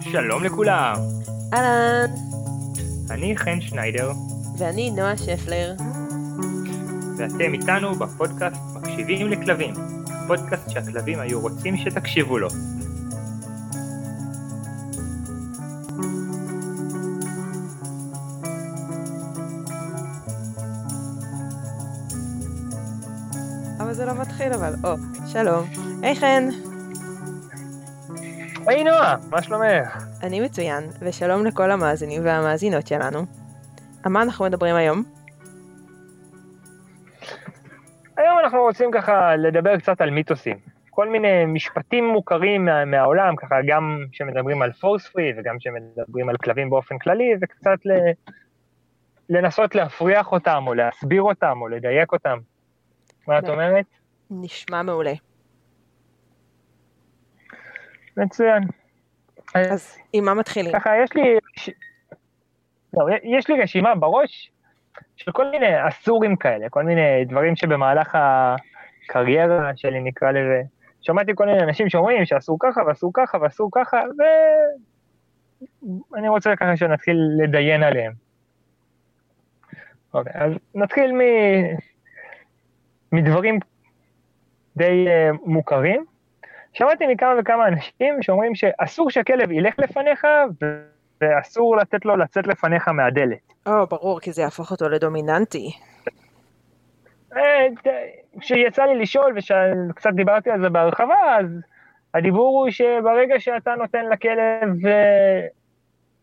שלום לכולם, אהלן, אני חן שניידר, ואני נועה שפלר. ואתם איתנו בפודקאסט מקשיבים לכלבים, פודקאסט שהכלבים היו רוצים שתקשיבו לו. אבל זה לא מתחיל אבל. או, שלום. היי חן, היי נועה, מה שלומך? אני מצוין, ושלום לכל המאזינים והמאזינות שלנו. על מה אנחנו מדברים היום? היום אנחנו רוצים ככה לדבר קצת על מיתוסים. כל מיני משפטים מוכרים מה, מהעולם, ככה גם שמדברים על פורס פרי וגם שמדברים על כלבים באופן כללי, וקצת ל, לנסות להפריח אותם, או להסביר אותם, או לדייק אותם. מה את אומרת? נשמע מעולה. מצוין. אז עם מה מתחילים? ככה, יש לי... לא, יש לי רשימה בראש של כל מיני אסורים כאלה, כל מיני דברים שבמהלך הקריירה שלי, נקרא לזה, שמעתי כל מיני אנשים שאומרים שעשו ככה ועשו ככה ועשו ככה, ואני רוצה ככה שנתחיל לדיין עליהם. אוקיי, אז נתחיל מ... מדברים די uh, מוכרים. שמעתי מכמה וכמה אנשים שאומרים שאסור שהכלב ילך לפניך ו- ואסור לתת לו לצאת לפניך מהדלת. או, ברור, כי זה יהפוך אותו לדומיננטי. אה, כשיצא לי לשאול וקצת דיברתי על זה בהרחבה, אז הדיבור הוא שברגע שאתה נותן לכלב אה,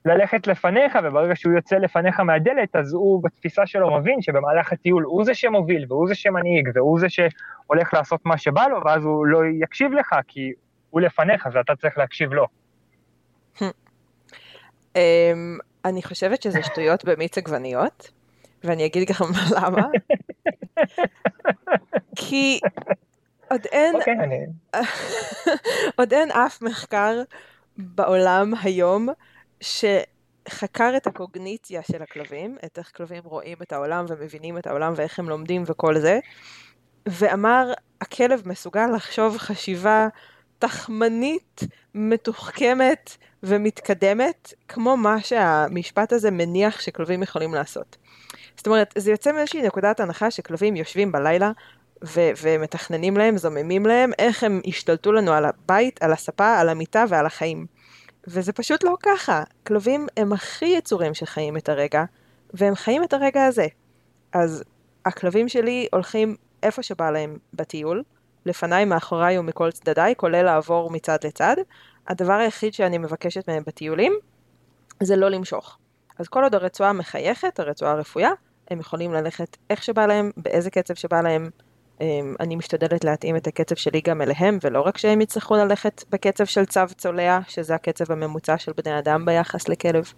ללכת לפניך, וברגע שהוא יוצא לפניך מהדלת, אז הוא בתפיסה שלו מבין שבמהלך הטיול הוא זה שמוביל, והוא זה שמנהיג, והוא זה שהולך לעשות מה שבא לו, ואז הוא לא יקשיב לך, כי הוא לפניך ואתה צריך להקשיב לו. אמ, אני חושבת שזה שטויות במיץ עגבניות, ואני אגיד גם למה. כי עוד אין אוקיי. עוד אין אף מחקר בעולם היום שחקר את הקוגניציה של הכלבים, את איך כלבים רואים את העולם ומבינים את העולם ואיך הם לומדים וכל זה, ואמר, הכלב מסוגל לחשוב חשיבה תחמנית, מתוחכמת ומתקדמת, כמו מה שהמשפט הזה מניח שכלבים יכולים לעשות. זאת אומרת, זה יוצא מאיזושהי נקודת הנחה שכלבים יושבים בלילה ו- ומתכננים להם, זוממים להם, איך הם השתלטו לנו על הבית, על הספה, על המיטה ועל החיים. וזה פשוט לא ככה. כלבים הם הכי יצורים שחיים את הרגע, והם חיים את הרגע הזה. אז הכלבים שלי הולכים איפה שבא להם בטיול, לפניי, מאחוריי ומכל צדדיי, כולל לעבור מצד לצד. הדבר היחיד שאני מבקשת מהם בטיולים, זה לא למשוך. אז כל עוד הרצועה מחייכת, הרצועה הרפויה, הם יכולים ללכת איך שבא להם, באיזה קצב שבא להם. אמ, אני משתדלת להתאים את הקצב שלי גם אליהם, ולא רק שהם יצטרכו ללכת בקצב של צו צולע, שזה הקצב הממוצע של בני אדם ביחס לכלב.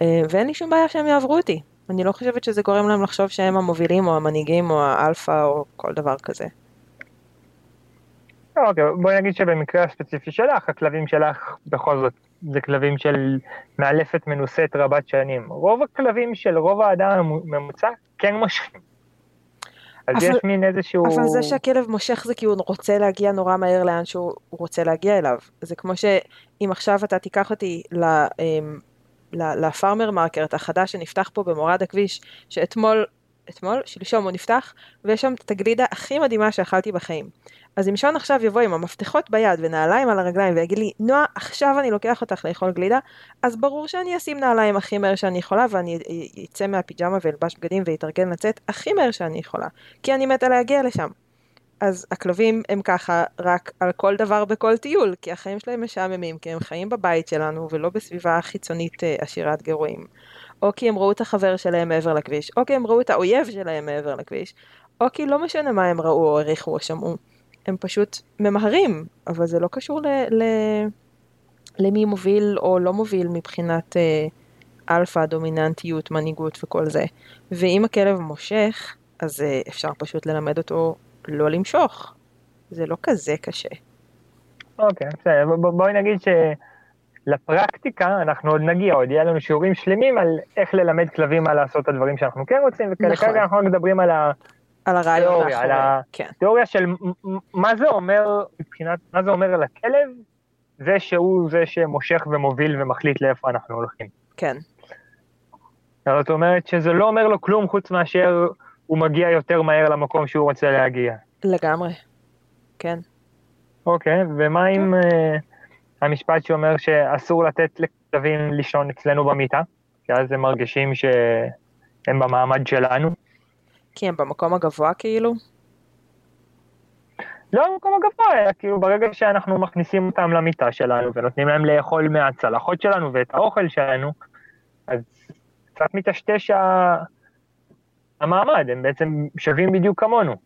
אה, ואין לי שום בעיה שהם יעברו אותי. אני לא חושבת שזה גורם להם לחשוב שהם המובילים או המנהיגים או האלפא או כל דבר כזה. אוקיי, בואי נגיד שבמקרה הספציפי שלך, הכלבים שלך בכל זאת זה כלבים של מאלפת מנוסית רבת שנים. רוב הכלבים של רוב האדם הממוצע כן מושכים. אז אבל- יש מין איזשהו... אבל זה שהכלב מושך זה כי הוא רוצה להגיע נורא מהר לאן שהוא רוצה להגיע אליו. זה כמו שאם עכשיו אתה תיקח אותי ל, אמ, לפארמר מרקרט החדש שנפתח פה במורד הכביש, שאתמול, אתמול, שלשום הוא נפתח, ויש שם את הגלידה הכי מדהימה שאכלתי בחיים. אז אם שון עכשיו יבוא עם המפתחות ביד ונעליים על הרגליים ויגיד לי, נועה, עכשיו אני לוקח אותך לאכול גלידה, אז ברור שאני אשים נעליים הכי מהר שאני יכולה, ואני אצא מהפיג'מה ואלבש בגדים ואתארגן לצאת הכי מהר שאני יכולה. כי אני מתה להגיע לשם. אז הכלבים הם ככה רק על כל דבר בכל טיול, כי החיים שלהם משעממים, כי הם חיים בבית שלנו ולא בסביבה חיצונית אה, עשירת גירויים. או כי הם ראו את החבר שלהם מעבר לכביש, או כי הם ראו את האויב שלהם מעבר לכביש, או כי לא משנה מה הם ראו או העריכו או שמעו. הם פשוט ממהרים, אבל זה לא קשור ל... ל... למי מוביל או לא מוביל מבחינת אה, אלפא, דומיננטיות, מנהיגות וכל זה. ואם הכלב מושך, אז אה, אפשר פשוט ללמד אותו לא למשוך. זה לא כזה קשה. אוקיי, בסדר, בוא- בוא- בואי נגיד שלפרקטיקה אנחנו עוד נגיע, עוד יהיה לנו שיעורים שלמים על איך ללמד כלבים מה לעשות את הדברים שאנחנו כן רוצים, וכאלה נכון. אנחנו מדברים על על הרעיון תיאוריה, על מאחורי, ה- כן. תיאוריה של מה זה אומר מבחינת, מה זה אומר על הכלב, זה שהוא זה שמושך ומוביל ומחליט לאיפה אנחנו הולכים. כן, זאת אומרת שזה לא אומר לו כלום חוץ מאשר הוא מגיע יותר מהר למקום שהוא רוצה להגיע. לגמרי. כן. אוקיי, ומה עם uh, המשפט שאומר שאסור לתת לכלבים לישון אצלנו במיטה, כי אז הם מרגישים שהם במעמד שלנו? כי הם במקום הגבוה כאילו? לא במקום הגבוה, אלא כאילו ברגע שאנחנו מכניסים אותם למיטה שלנו ונותנים להם לאכול מהצלחות שלנו ואת האוכל שלנו, אז קצת מטשטש ה- המעמד, הם בעצם שווים בדיוק כמונו.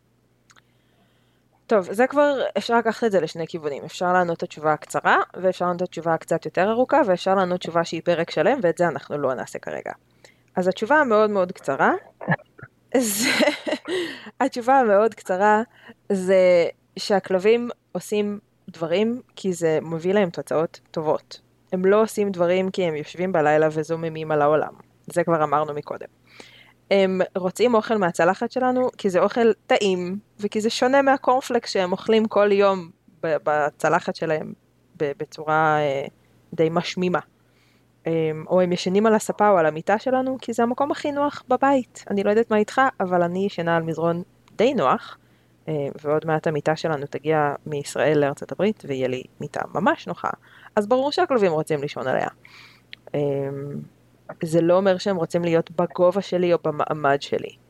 טוב, זה כבר, אפשר לקחת את זה לשני כיוונים. אפשר לענות את התשובה הקצרה, ואפשר לענות את התשובה הקצת יותר ארוכה, ואפשר לענות תשובה שהיא פרק שלם, ואת זה אנחנו לא נעשה כרגע. אז התשובה המאוד מאוד קצרה, זה... התשובה המאוד קצרה זה שהכלבים עושים דברים כי זה מביא להם תוצאות טובות. הם לא עושים דברים כי הם יושבים בלילה וזוממים על העולם. זה כבר אמרנו מקודם. הם רוצים אוכל מהצלחת שלנו כי זה אוכל טעים וכי זה שונה מהקורנפלקס שהם אוכלים כל יום בצלחת שלהם בצורה אה, די משמימה. אה, או הם ישנים על הספה או על המיטה שלנו כי זה המקום הכי נוח בבית. אני לא יודעת מה איתך, אבל אני ישנה על מזרון די נוח, אה, ועוד מעט המיטה שלנו תגיע מישראל לארצות הברית ויהיה לי מיטה ממש נוחה, אז ברור שהכלבים רוצים לישון עליה. אה, זה לא אומר שהם רוצים להיות בגובה שלי או במעמד שלי.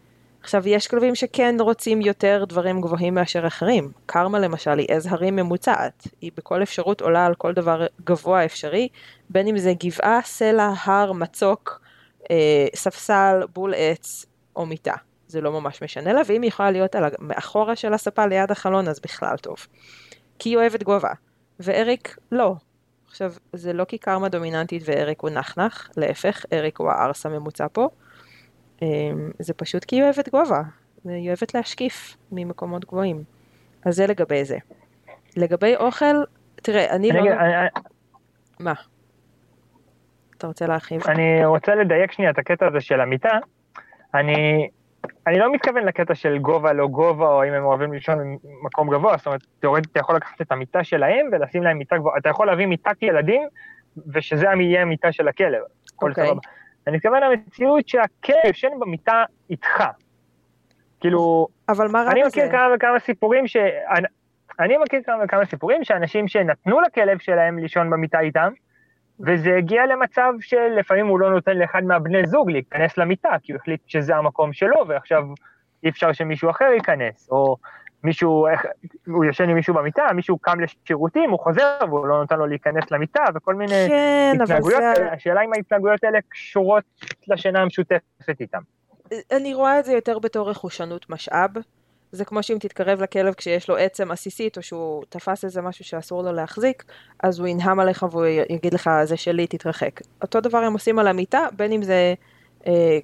עכשיו, יש כלבים שכן רוצים יותר דברים גבוהים מאשר אחרים. קרמה למשל היא עז הרים ממוצעת. היא בכל אפשרות עולה על כל דבר גבוה אפשרי, בין אם זה גבעה, סלע, הר, מצוק, אה, ספסל, בול עץ או מיטה. זה לא ממש משנה לה, ואם היא יכולה להיות על, מאחורה של הספה ליד החלון, אז בכלל טוב. כי היא אוהבת גובה, ואריק לא. עכשיו, זה לא כי קרמה דומיננטית ואריק הוא נחנח, להפך, אריק הוא הארס הממוצע פה. אמ, זה פשוט כי היא אוהבת גובה, היא אוהבת להשקיף ממקומות גבוהים. אז זה לגבי זה. לגבי אוכל, תראה, אני לא... אגיד- אני, מה? אתה רוצה להרחיב? אני רוצה לדייק שנייה את הקטע הזה של המיטה. אני, אני לא מתכוון לקטע של גובה לא גובה, או אם הם אוהבים לישון במקום גבוה, זאת אומרת, תאורטית אתה יכול לקחת את המיטה שלהם ולשים להם מיטה גבוהה, אתה יכול להביא מיטת ילדים, ושזה יהיה המיטה של הכלב, הכל אוקיי. סבבה. אני מתכוון למציאות שהכלב ישן במיטה איתך. כאילו, אבל מה רע אני בזה? מכיר כמה וכמה סיפורים ש... אני- אני מכיר כמה וכמה סיפורים שאנשים שנתנו לכלב שלהם לישון במיטה איתם, וזה הגיע למצב שלפעמים הוא לא נותן לאחד מהבני זוג להיכנס למיטה, כי הוא החליט שזה המקום שלו, ועכשיו אי אפשר שמישהו אחר ייכנס, או מישהו, איך, הוא ישן עם מישהו במיטה, מישהו קם לשירותים, הוא חוזר, והוא לא נותן לו להיכנס למיטה, וכל מיני כן, התנהגויות זה... השאלה אם ההתנהגויות האלה קשורות לשינה המשותפת איתם. אני רואה את זה יותר בתור רכושנות משאב. זה כמו שאם תתקרב לכלב כשיש לו עצם עסיסית, או שהוא תפס איזה משהו שאסור לו להחזיק, אז הוא ינהם עליך והוא יגיד לך, זה שלי, תתרחק. אותו דבר הם עושים על המיטה, בין אם זה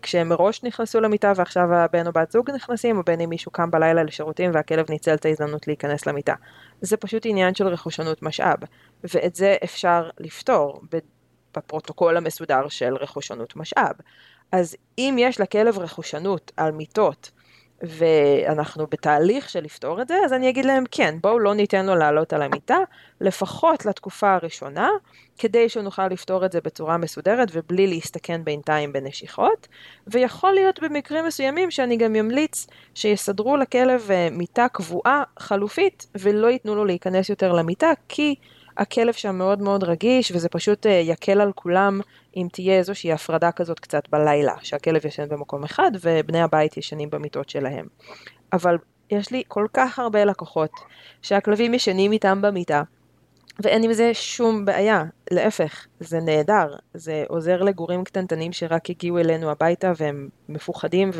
כשהם מראש נכנסו למיטה ועכשיו הבן או בת זוג נכנסים, או בין אם מישהו קם בלילה לשירותים והכלב ניצל את ההזדמנות להיכנס למיטה. זה פשוט עניין של רכושנות משאב, ואת זה אפשר לפתור בפרוטוקול המסודר של רכושנות משאב. אז אם יש לכלב רכושנות על מיטות, ואנחנו בתהליך של לפתור את זה, אז אני אגיד להם, כן, בואו לא ניתן לו לעלות על המיטה, לפחות לתקופה הראשונה, כדי שנוכל לפתור את זה בצורה מסודרת ובלי להסתכן בינתיים בנשיכות, ויכול להיות במקרים מסוימים שאני גם אמליץ שיסדרו לכלב אה, מיטה קבועה חלופית, ולא ייתנו לו להיכנס יותר למיטה, כי הכלב שם מאוד מאוד רגיש, וזה פשוט אה, יקל על כולם אם תהיה איזושהי הפרדה כזאת קצת בלילה, שהכלב ישן במקום אחד ובני הבית ישנים במיטות שלהם. אבל יש לי כל כך הרבה לקוחות שהכלבים ישנים איתם במיטה, ואין עם זה שום בעיה, להפך, זה נהדר, זה עוזר לגורים קטנטנים שרק הגיעו אלינו הביתה והם מפוחדים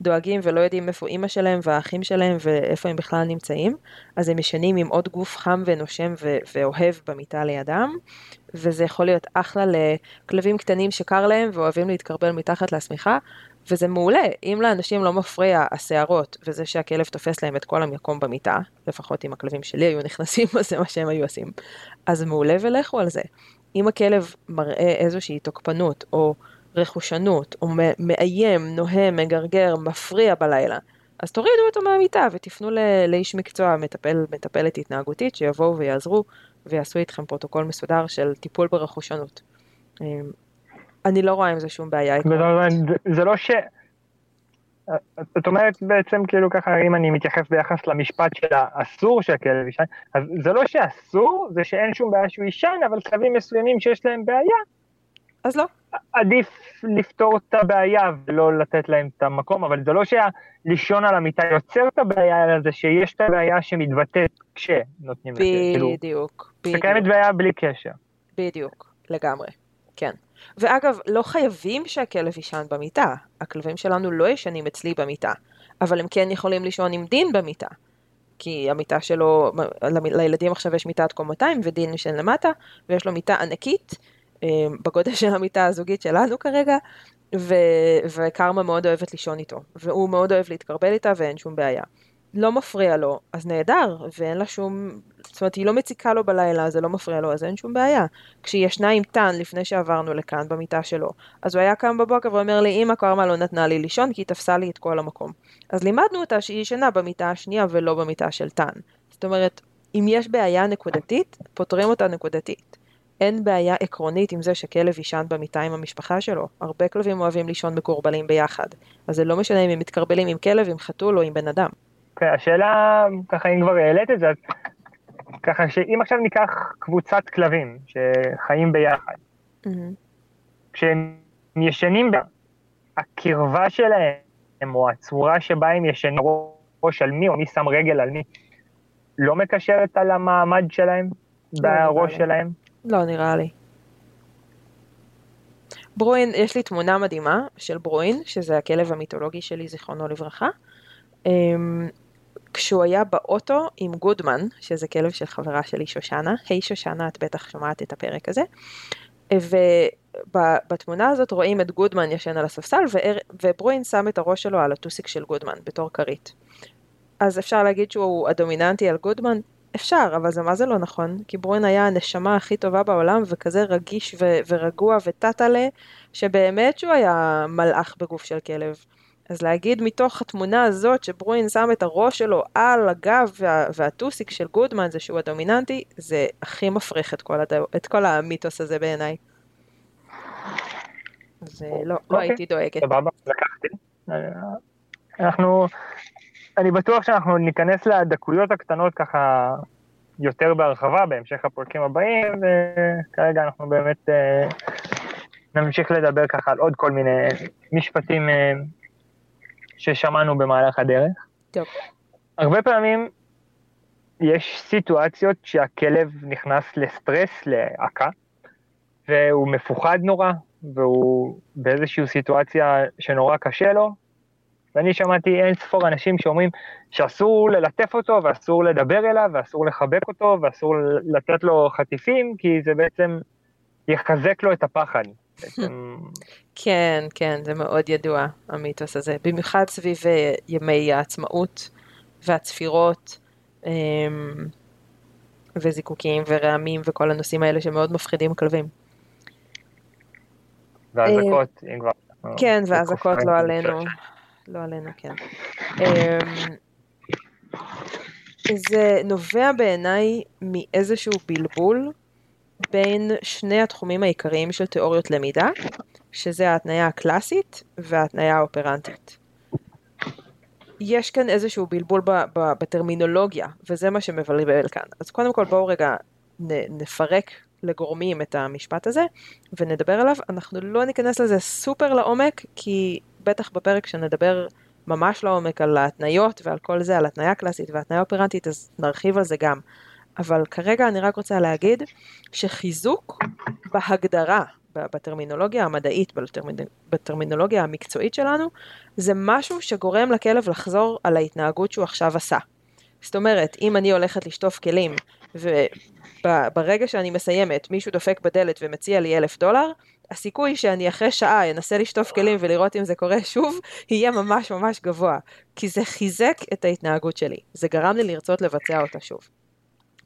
ודואגים ולא יודעים איפה אימא שלהם והאחים שלהם ואיפה הם בכלל נמצאים, אז הם ישנים עם עוד גוף חם ונושם ו- ואוהב במיטה לידם, וזה יכול להיות אחלה לכלבים קטנים שקר להם ואוהבים להתקרבל מתחת לשמיכה, וזה מעולה, אם לאנשים לא מפריע השערות וזה שהכלב תופס להם את כל המקום במיטה, לפחות אם הכלבים שלי היו נכנסים, אז זה מה שהם היו עושים, אז מעולה ולכו על זה. אם הכלב מראה איזושהי תוקפנות או רכושנות, או מאיים, נוהם, מגרגר, מפריע בלילה, אז תורידו אותו מהמיטה ותפנו לאיש מקצוע, מטפל, מטפלת התנהגותית, שיבואו ויעזרו ויעשו איתכם פרוטוקול מסודר של טיפול ברכושנות. אני לא רואה עם זה שום בעיה. זה לא ש... את אומרת בעצם כאילו ככה, אם אני מתייחס ביחס למשפט של האסור שהכלב יישן, אז זה לא שאסור, זה שאין שום בעיה שהוא יישן, אבל כלבים מסוימים שיש להם בעיה, אז לא. עדיף לפתור את הבעיה ולא לתת להם את המקום, אבל זה לא שהלישון על המיטה יוצר את הבעיה, אלא זה שיש את הבעיה שמתבטאת כשנותנים לזה. כאילו, בדיוק, בדיוק. שקיימת בעיה בלי קשר. בדיוק, לגמרי, כן. ואגב, לא חייבים שהכלב יישן במיטה. הכלבים שלנו לא ישנים אצלי במיטה, אבל הם כן יכולים לישון עם דין במיטה. כי המיטה שלו, לילדים עכשיו יש מיטת קומתיים ודין ישן למטה, ויש לו מיטה ענקית, אמ, בגודל של המיטה הזוגית שלנו כרגע, ו- וקרמה מאוד אוהבת לישון איתו, והוא מאוד אוהב להתקרבל איתה ואין שום בעיה. לא מפריע לו, אז נהדר, ואין לה שום, זאת אומרת, היא לא מציקה לו בלילה, זה לא מפריע לו, אז אין שום בעיה. כשהיא ישנה עם טאן לפני שעברנו לכאן, במיטה שלו, אז הוא היה קם בבוקר ואומר לי, אמא קרמה לא נתנה לי לישון, כי היא תפסה לי את כל המקום. אז לימדנו אותה שהיא ישנה במיטה השנייה ולא במיטה של טאן. זאת אומרת, אם יש בעיה נקודתית, פותרים אותה נקודתית. אין בעיה עקרונית עם זה שכלב יישן במיטה עם המשפחה שלו. הרבה כלבים אוהבים לישון מקורבלים ביחד. אז זה לא משנה אם הם מתקרבלים עם כלב, עם חתול או עם בן אדם. כן, השאלה, ככה אם כבר העלית את זה, ככה שאם עכשיו ניקח קבוצת כלבים שחיים ביחד, mm-hmm. כשהם ישנים, הקרבה שלהם, או הצורה שבה הם ישנים, ראש על מי, או מי שם רגל על מי, לא מקשרת על המעמד שלהם, לא, בראש שלהם? לא נראה לי. ברואין, יש לי תמונה מדהימה של ברואין, שזה הכלב המיתולוגי שלי, זיכרונו לברכה. כשהוא היה באוטו עם גודמן, שזה כלב של חברה שלי שושנה, היי שושנה, את בטח שומעת את הפרק הזה, ובתמונה הזאת רואים את גודמן ישן על הספסל, וברואין שם את הראש שלו על הטוסיק של גודמן, בתור כרית. אז אפשר להגיד שהוא הדומיננטי על גודמן? אפשר, אבל זה מה זה לא נכון? כי ברואין היה הנשמה הכי טובה בעולם, וכזה רגיש ו- ורגוע וטאטאלה, שבאמת שהוא היה מלאך בגוף של כלב. אז להגיד מתוך התמונה הזאת שברואין שם את הראש שלו על הגב וה, והטוסיק של גודמן זה שהוא הדומיננטי, זה הכי מפריך את כל, הד... את כל המיתוס הזה בעיניי. אז לא, לא אוקיי. הייתי דואגת. סבבה, לקחתי. אנחנו, אני בטוח שאנחנו ניכנס לדקויות הקטנות ככה יותר בהרחבה בהמשך הפרקים הבאים, וכרגע אנחנו באמת אה, נמשיך לדבר ככה על עוד כל מיני משפטים אה, ששמענו במהלך הדרך. טוב. הרבה פעמים יש סיטואציות שהכלב נכנס לסטרס, להקה, והוא מפוחד נורא, והוא באיזושהי סיטואציה שנורא קשה לו, ואני שמעתי אין ספור אנשים שאומרים שאסור ללטף אותו, ואסור לדבר אליו, ואסור לחבק אותו, ואסור לתת לו חטיפים, כי זה בעצם יחזק לו את הפחד. כן, כן, זה מאוד ידוע, המיתוס הזה. במיוחד סביב אה, ימי העצמאות והצפירות, אמ, וזיקוקים ורעמים וכל הנושאים האלה שמאוד מפחידים כלבים. ואזעקות, אם כבר. כן, ואזעקות לא עלינו. לא עלינו, כן. אמ, זה נובע בעיניי מאיזשהו בלבול בין שני התחומים העיקריים של תיאוריות למידה, שזה ההתניה הקלאסית וההתניה האופרנטית. יש כאן איזשהו בלבול ב- ב- בטרמינולוגיה, וזה מה שמבלבל כאן. אז קודם כל בואו רגע נ- נפרק לגורמים את המשפט הזה, ונדבר עליו. אנחנו לא ניכנס לזה סופר לעומק, כי בטח בפרק שנדבר ממש לעומק על ההתניות ועל כל זה, על התניה קלאסית והתניה אופרנטית, אז נרחיב על זה גם. אבל כרגע אני רק רוצה להגיד שחיזוק בהגדרה, בטרמינולוגיה המדעית, בטרמינולוגיה המקצועית שלנו, זה משהו שגורם לכלב לחזור על ההתנהגות שהוא עכשיו עשה. זאת אומרת, אם אני הולכת לשטוף כלים, וברגע שאני מסיימת מישהו דופק בדלת ומציע לי אלף דולר, הסיכוי שאני אחרי שעה אנסה לשטוף כלים ולראות אם זה קורה שוב, יהיה ממש ממש גבוה. כי זה חיזק את ההתנהגות שלי. זה גרם לי לרצות לבצע אותה שוב.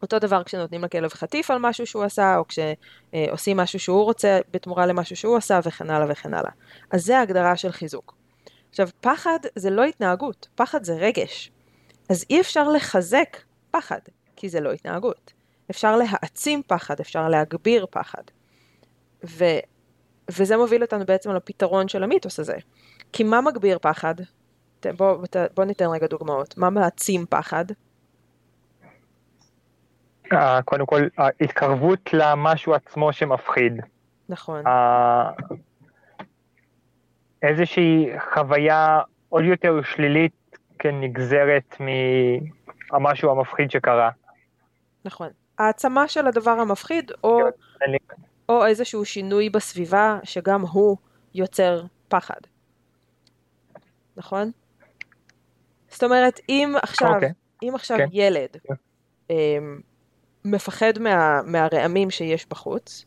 אותו דבר כשנותנים לכלב חטיף על משהו שהוא עשה, או כשעושים משהו שהוא רוצה בתמורה למשהו שהוא עשה, וכן הלאה וכן הלאה. אז זה ההגדרה של חיזוק. עכשיו, פחד זה לא התנהגות, פחד זה רגש. אז אי אפשר לחזק פחד, כי זה לא התנהגות. אפשר להעצים פחד, אפשר להגביר פחד. ו, וזה מוביל אותנו בעצם לפתרון של המיתוס הזה. כי מה מגביר פחד? בוא, בוא ניתן רגע דוגמאות. מה מעצים פחד? אה, קודם כל, ההתקרבות למשהו עצמו שמפחיד. נכון. איזושהי חוויה עוד יותר שלילית כנגזרת מהמשהו המפחיד שקרה. נכון. העצמה של הדבר המפחיד, או, כן, או איזשהו שינוי בסביבה שגם הוא יוצר פחד. נכון? זאת אומרת, אם עכשיו, okay. אוקיי. אם עכשיו okay. כן. ילד okay. מפחד מה, מהרעמים שיש בחוץ,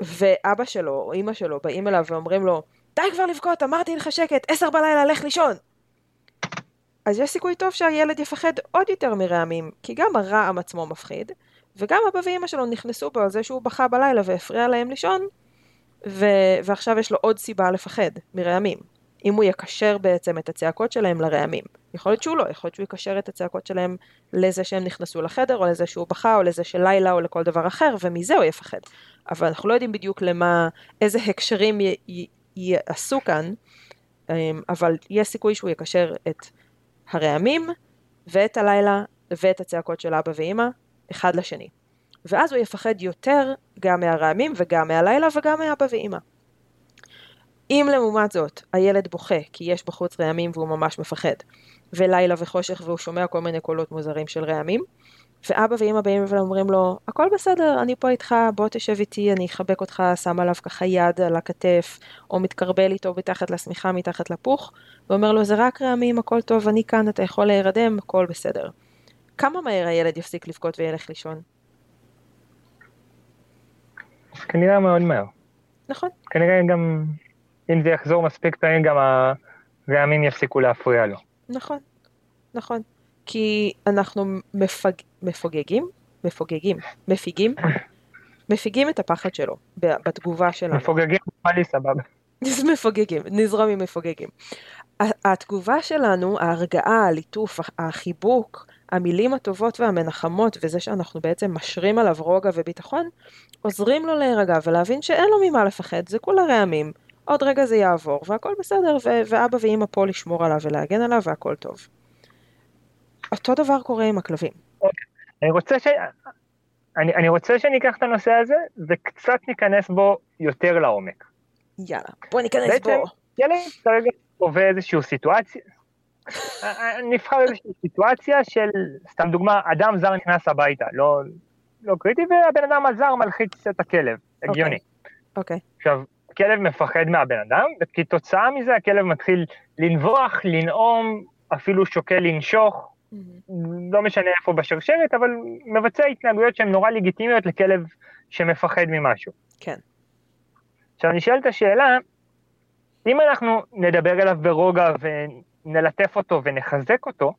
ואבא שלו או אימא שלו באים אליו ואומרים לו, די כבר לבכות, אמרתי לך שקט, עשר בלילה, לך לישון. אז יש סיכוי טוב שהילד יפחד עוד יותר מרעמים, כי גם הרעם עצמו מפחיד, וגם אבא ואימא שלו נכנסו בו על זה שהוא בכה בלילה והפריע להם לישון, ו... ועכשיו יש לו עוד סיבה לפחד מרעמים. אם הוא יקשר בעצם את הצעקות שלהם לרעמים. יכול להיות שהוא לא, יכול להיות שהוא יקשר את הצעקות שלהם לזה שהם נכנסו לחדר, או לזה שהוא בכה, או לזה של לילה, או לכל דבר אחר, ומזה הוא יפחד. אבל אנחנו לא יודעים בדיוק למה, איזה הקשרים י... י... יעשו כאן, אמ, אבל יש סיכוי שהוא יקשר את הרעמים, ואת הלילה, ואת הצעקות של אבא ואימא, אחד לשני. ואז הוא יפחד יותר גם מהרעמים, וגם מהלילה, וגם מאבא ואימא. אם לעומת זאת הילד בוכה כי יש בחוץ רעמים והוא ממש מפחד, ולילה וחושך והוא שומע כל מיני קולות מוזרים של רעמים, ואבא ואמא באים ואומרים לו, הכל בסדר, אני פה איתך, בוא תשב איתי, אני אחבק אותך, שם עליו ככה יד על הכתף, או מתקרבל איתו מתחת לשמיכה, מתחת לפוך, ואומר לו, זה רק רעמים, הכל טוב, אני כאן, אתה יכול להירדם, הכל בסדר. כמה מהר הילד יפסיק לבכות וילך לישון? כנראה מאוד מהר. נכון. כנראה גם אם זה יחזור מספיק פעמים, גם הרעמים יפסיקו להפריע לו. נכון, נכון. כי אנחנו מפג... מפוגגים, מפוגגים, מפיגים, מפיגים את הפחד שלו בתגובה שלנו. מפוגגים, נשמע לי סבבה. מפוגגים, נזרום עם מפוגגים. התגובה שלנו, ההרגעה, הליטוף, החיבוק, המילים הטובות והמנחמות וזה שאנחנו בעצם משרים עליו רוגע וביטחון, עוזרים לו להירגע ולהבין שאין לו ממה לפחד, זה כולה רעמים. עוד רגע זה יעבור, והכל בסדר, ו- ואבא ואמא פה לשמור עליו ולהגן עליו, והכל טוב. אותו דבר קורה עם הכלבים. אוקיי. אני רוצה ש... אני, אני רוצה שניקח את הנושא הזה וקצת ניכנס בו יותר לעומק. יאללה, בוא ניכנס בעצם, בו. ילד כרגע חווה איזושהי סיטואציה, נבחר איזושהי סיטואציה של, סתם דוגמה, אדם זר נכנס הביתה, לא, לא קריטי, והבן אדם הזר מלחיץ את הכלב, הגיוני. אוקיי. Okay. Okay. עכשיו, הכלב מפחד מהבן אדם, וכתוצאה מזה הכלב מתחיל לנבוח, לנאום, אפילו שוקל לנשוך, mm-hmm. לא משנה איפה בשרשרת, אבל מבצע התנהגויות שהן נורא לגיטימיות לכלב שמפחד ממשהו. כן. עכשיו נשאלת השאלה, אם אנחנו נדבר אליו ברוגע ונלטף אותו ונחזק אותו,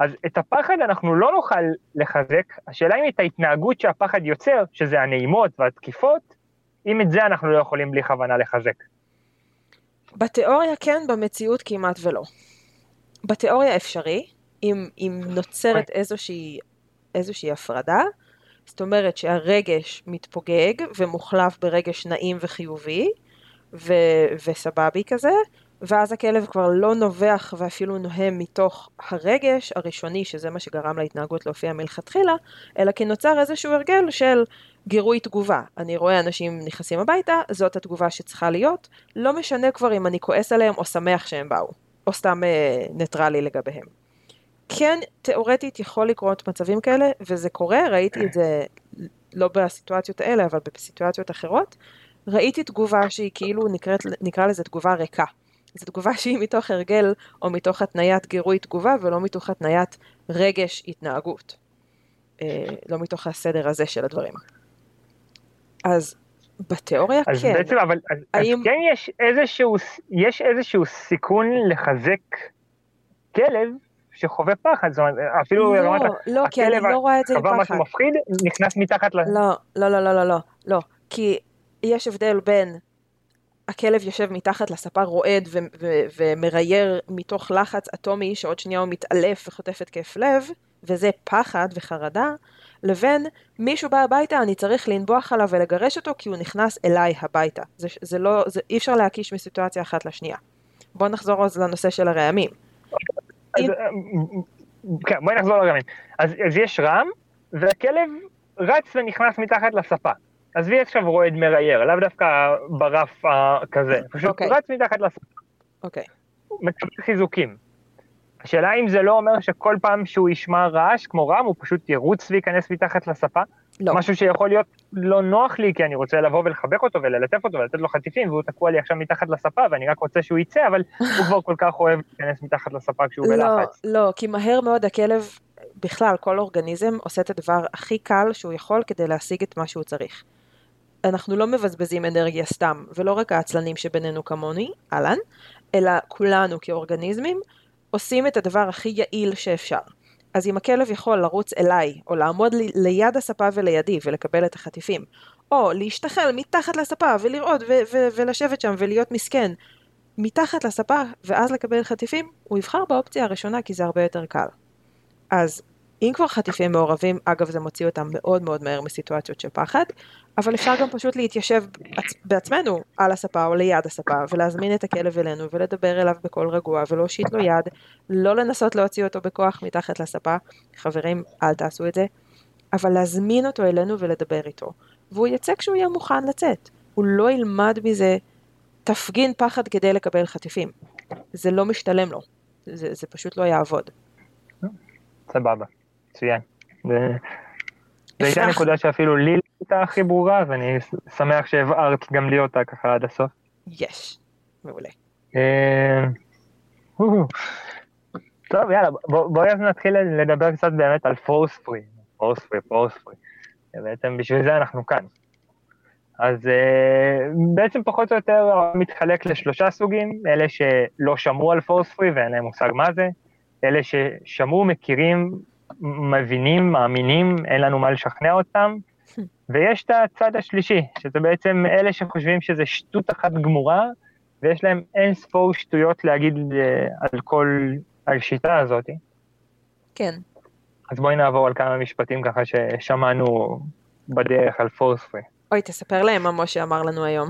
אז את הפחד אנחנו לא נוכל לחזק, השאלה אם את ההתנהגות שהפחד יוצר, שזה הנעימות והתקיפות, אם את זה אנחנו לא יכולים בלי כוונה לחזק. בתיאוריה כן, במציאות כמעט ולא. בתיאוריה אפשרי, אם, אם נוצרת איזושהי, איזושהי הפרדה, זאת אומרת שהרגש מתפוגג ומוחלף ברגש נעים וחיובי ו, וסבבי כזה, ואז הכלב כבר לא נובח ואפילו נוהם מתוך הרגש הראשוני, שזה מה שגרם להתנהגות להופיע מלכתחילה, אלא כי נוצר איזשהו הרגל של גירוי תגובה. אני רואה אנשים נכנסים הביתה, זאת התגובה שצריכה להיות, לא משנה כבר אם אני כועס עליהם או שמח שהם באו, או סתם אה, ניטרלי לגביהם. כן, תאורטית יכול לקרות מצבים כאלה, וזה קורה, ראיתי את זה לא בסיטואציות האלה, אבל בסיטואציות אחרות. ראיתי תגובה שהיא כאילו נקראת, נקרא לזה תגובה ריקה. זו תגובה שהיא מתוך הרגל או מתוך התניית גירוי תגובה ולא מתוך התניית רגש התנהגות. אה, לא מתוך הסדר הזה של הדברים. אז בתיאוריה אז כן. בעצם, אבל אז, האם... אז כן יש איזשהו, יש איזשהו סיכון לחזק כלב שחווה פחד, זאת אומרת, אפילו לא, רמת, לא, כי אני לא רואה את זה עם פחד. משהו מפחיד, נכנס מתחת ל... לא, לא, לא, לא, לא, לא, לא, כי יש הבדל בין הכלב יושב מתחת לספה רועד ו- ו- ומרייר מתוך לחץ אטומי שעוד שנייה הוא מתעלף וחוטף התקף לב, וזה פחד וחרדה, לבין מישהו בא הביתה, אני צריך לנבוח עליו ולגרש אותו כי הוא נכנס אליי הביתה. זה, זה לא, זה, אי אפשר להקיש מסיטואציה אחת לשנייה. בואו נחזור אז לנושא של הרעמים. אז, אה, כן, בואי נחזור לרעמים. אז, אז יש רעם, והכלב רץ ונכנס מתחת לספה. עזבי עכשיו רועד מרייר, לאו דווקא ברף כזה, פשוט אוקיי. רץ מתחת לספה, אוקיי. מקבל חיזוקים. השאלה אם זה לא אומר שכל פעם שהוא ישמע רעש כמו רעם, הוא פשוט ירוץ וייכנס מתחת לספה? לא. משהו שיכול להיות לא נוח לי, כי אני רוצה לבוא ולחבק אותו וללטף אותו ולתת לו חטיפים, והוא תקוע לי עכשיו מתחת לספה, ואני רק רוצה שהוא יצא, אבל הוא כבר כל כך אוהב להיכנס מתחת לספה כשהוא לא, בלחץ. לא, כי מהר מאוד הכלב, בכלל, כל אורגניזם עושה את הדבר הכי קל שהוא יכול כדי להשיג את מה שהוא צריך. אנחנו לא מבזבזים אנרגיה סתם, ולא רק העצלנים שבינינו כמוני, אהלן, אלא כולנו כאורגניזמים עושים את הדבר הכי יעיל שאפשר. אז אם הכלב יכול לרוץ אליי, או לעמוד לי, ליד הספה ולידי ולקבל את החטיפים, או להשתחל מתחת לספה ולראות ו- ו- ולשבת שם ולהיות מסכן מתחת לספה ואז לקבל חטיפים, הוא יבחר באופציה הראשונה כי זה הרבה יותר קל. אז אם כבר חטיפים מעורבים, אגב זה מוציא אותם מאוד מאוד מהר מסיטואציות של פחד, אבל אפשר גם פשוט להתיישב בעצ- בעצמנו על הספה או ליד הספה ולהזמין את הכלב אלינו ולדבר אליו בקול רגוע ולהושיט לו יד, לא לנסות להוציא אותו בכוח מתחת לספה, חברים אל תעשו את זה, אבל להזמין אותו אלינו ולדבר איתו, והוא יצא כשהוא יהיה מוכן לצאת, הוא לא ילמד מזה תפגין פחד כדי לקבל חטיפים, זה לא משתלם לו, זה, זה פשוט לא יעבוד. סבבה, מצוין. זו הייתה נקודה שאפילו לי לא הייתה הכי ברורה, אז אני שמח שהבהרת גם לי אותה ככה עד הסוף. יש, מעולה. הו. טוב, יאללה, בוא- בואי אז נתחיל לדבר קצת באמת על פורס פרי. פורס פרי, פורס פרי. בעצם בשביל זה אנחנו כאן. אז אה, בעצם פחות או יותר מתחלק לשלושה סוגים, אלה שלא שמעו על פורס פרי ואין להם מושג מה זה, אלה ששמעו, מכירים, מבינים, מאמינים, אין לנו מה לשכנע אותם, ויש את הצד השלישי, שזה בעצם אלה שחושבים שזה שטות אחת גמורה, ויש להם אין ספור שטויות להגיד אה, על כל השיטה הזאת. כן, אז בואי נעבור על כמה משפטים ככה ששמענו בדרך על פורס פרי. אוי, תספר להם מה משה אמר לנו היום.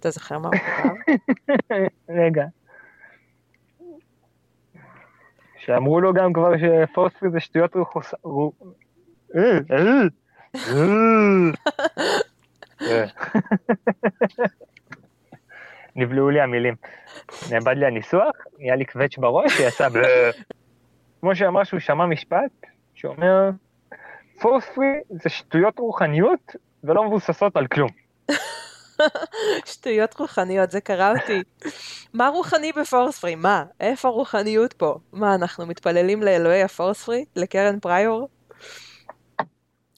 אתה זוכר מה הוא כתב? רגע. שאמרו לו גם כבר שפורס פרי זה שטויות רוחוס... רו- אה, אה, אה. נבלעו לי המילים. נאבד לי הניסוח, נהיה לי קווץ' בראש, שיצא ב... כמו שאמר שהוא שמע משפט, שאומר, פורס פרי זה שטויות רוחניות ולא מבוססות על כלום. שטויות רוחניות, זה קרה אותי. מה רוחני בפורס פרי? מה? איפה הרוחניות פה? מה, אנחנו מתפללים לאלוהי הפורס פרי? לקרן פריור?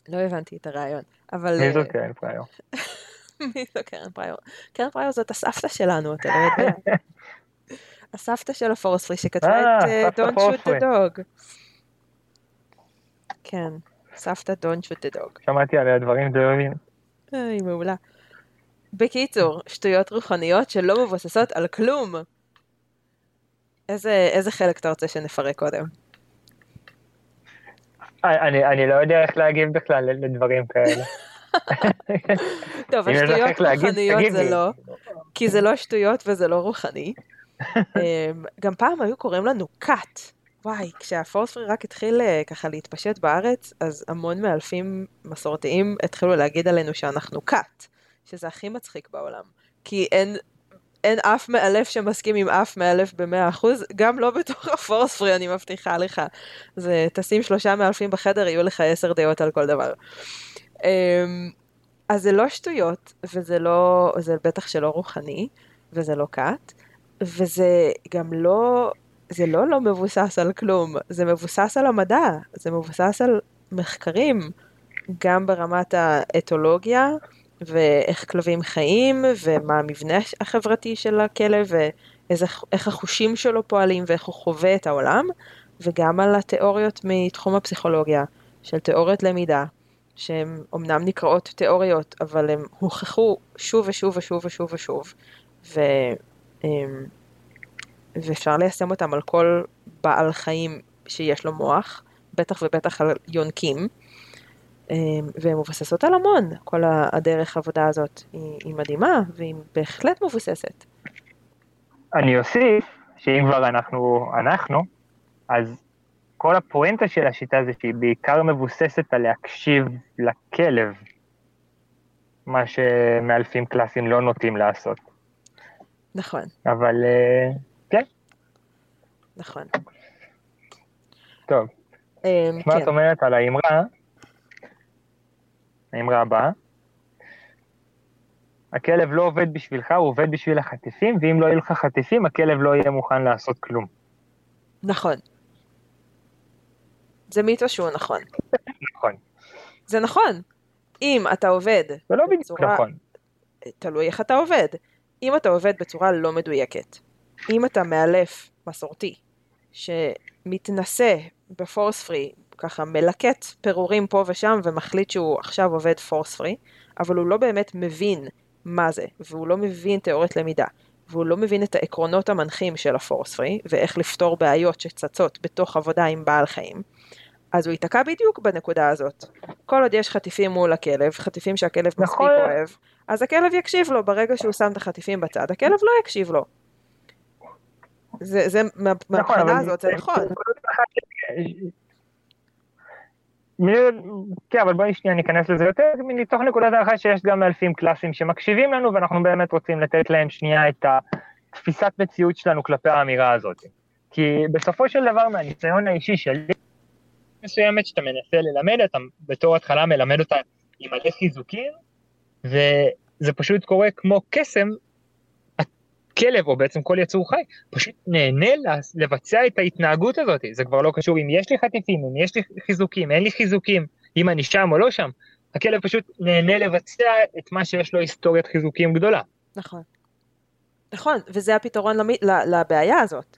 לא הבנתי את הרעיון, אבל... מי אה, זאת קרן פריור? מי זו קרן פריור? קרן פריור זאת הסבתא שלנו, אתה לא יודע. הסבתא של הפורס פרי שכתבה אה, את אה, Don't shoot the dog. כן, סבתא Don't shoot the dog. שמעתי עליה דברים טובים. היא מעולה. בקיצור, שטויות רוחניות שלא מבוססות על כלום. איזה, איזה חלק אתה רוצה שנפרק קודם? אני, אני לא יודע איך להגיב בכלל לדברים כאלה. טוב, השטויות רוחניות זה. לא, כי זה לא שטויות וזה לא רוחני. אמ, גם פעם היו קוראים לנו כת. וואי, כשהפורספרי רק התחיל אה, ככה להתפשט בארץ, אז המון מאלפים מסורתיים התחילו להגיד עלינו שאנחנו כת, שזה הכי מצחיק בעולם. כי אין, אין אף מאלף שמסכים עם אף מאלף במאה אחוז, גם לא בתוך הפורספרי, אני מבטיחה לך. זה, תשים שלושה מאלפים בחדר, יהיו לך עשר דעות על כל דבר. אמ, אז זה לא שטויות, וזה לא, זה בטח שלא רוחני, וזה לא כת, וזה גם לא, זה לא לא מבוסס על כלום, זה מבוסס על המדע, זה מבוסס על מחקרים, גם ברמת האתולוגיה, ואיך כלבים חיים, ומה המבנה החברתי של הכלב, ואיך החושים שלו פועלים, ואיך הוא חווה את העולם, וגם על התיאוריות מתחום הפסיכולוגיה, של תיאוריות למידה, שהן אומנם נקראות תיאוריות, אבל הן הוכחו שוב ושוב ושוב ושוב ושוב, ו, אמ, ואפשר ליישם אותם על כל בעל חיים שיש לו מוח, בטח ובטח על יונקים, והן מבוססות על המון, כל הדרך העבודה הזאת היא, היא מדהימה והיא בהחלט מבוססת. אני אוסיף שאם כבר אנחנו, אנחנו, אז כל הפואנטה של השיטה זה שהיא בעיקר מבוססת על להקשיב לכלב, מה שמאלפים קלאסיים לא נוטים לעשות. נכון. אבל אה, כן. נכון. טוב. אמ, מה כן. את אומרת על האמרה? האמרה הבאה. הכלב לא עובד בשבילך, הוא עובד בשביל החטיפים, ואם לא יהיו לך חטיפים, הכלב לא יהיה מוכן לעשות כלום. נכון. זה מיתוס שהוא נכון. נכון. זה נכון. אם אתה עובד זה לא בדיוק בצורה- נכון. תלוי איך אתה עובד. אם אתה עובד בצורה לא מדויקת, אם אתה מאלף מסורתי, שמתנסה בפורס פרי, ככה מלקט פירורים פה ושם ומחליט שהוא עכשיו עובד פורס פרי, אבל הוא לא באמת מבין מה זה, והוא לא מבין תיאוריית למידה, והוא לא מבין את העקרונות המנחים של הפורס פרי, ואיך לפתור בעיות שצצות בתוך עבודה עם בעל חיים, אז הוא ייתקע בדיוק בנקודה הזאת. כל עוד יש חטיפים מול הכלב, חטיפים שהכלב מספיק נכון. אוהב, אז הכלב יקשיב לו, ברגע שהוא שם את החטיפים בצד, הכלב לא יקשיב לו. זה, זה מה- נכון, מהבחינה הזאת זה נכון. כן, אבל בואי שנייה ניכנס לזה יותר, מתוך נקודת ההנחה שיש גם מאלפים קלאסיים שמקשיבים לנו, ואנחנו באמת רוצים לתת להם שנייה את התפיסת מציאות שלנו כלפי האמירה הזאת. כי בסופו של דבר, מהניסיון האישי שלי, מסוימת שאתה מנסה ללמד, אתה בתור התחלה מלמד אותה עם מלא חיזוקים, וזה פשוט קורה כמו קסם, הכלב, או בעצם כל יצור חי, פשוט נהנה לבצע את ההתנהגות הזאת. זה כבר לא קשור אם יש לי חטיפים, אם יש לי חיזוקים, אין לי חיזוקים, אם אני שם או לא שם. הכלב פשוט נהנה לבצע את מה שיש לו היסטוריית חיזוקים גדולה. נכון. נכון, וזה הפתרון למי, ל- לבעיה הזאת.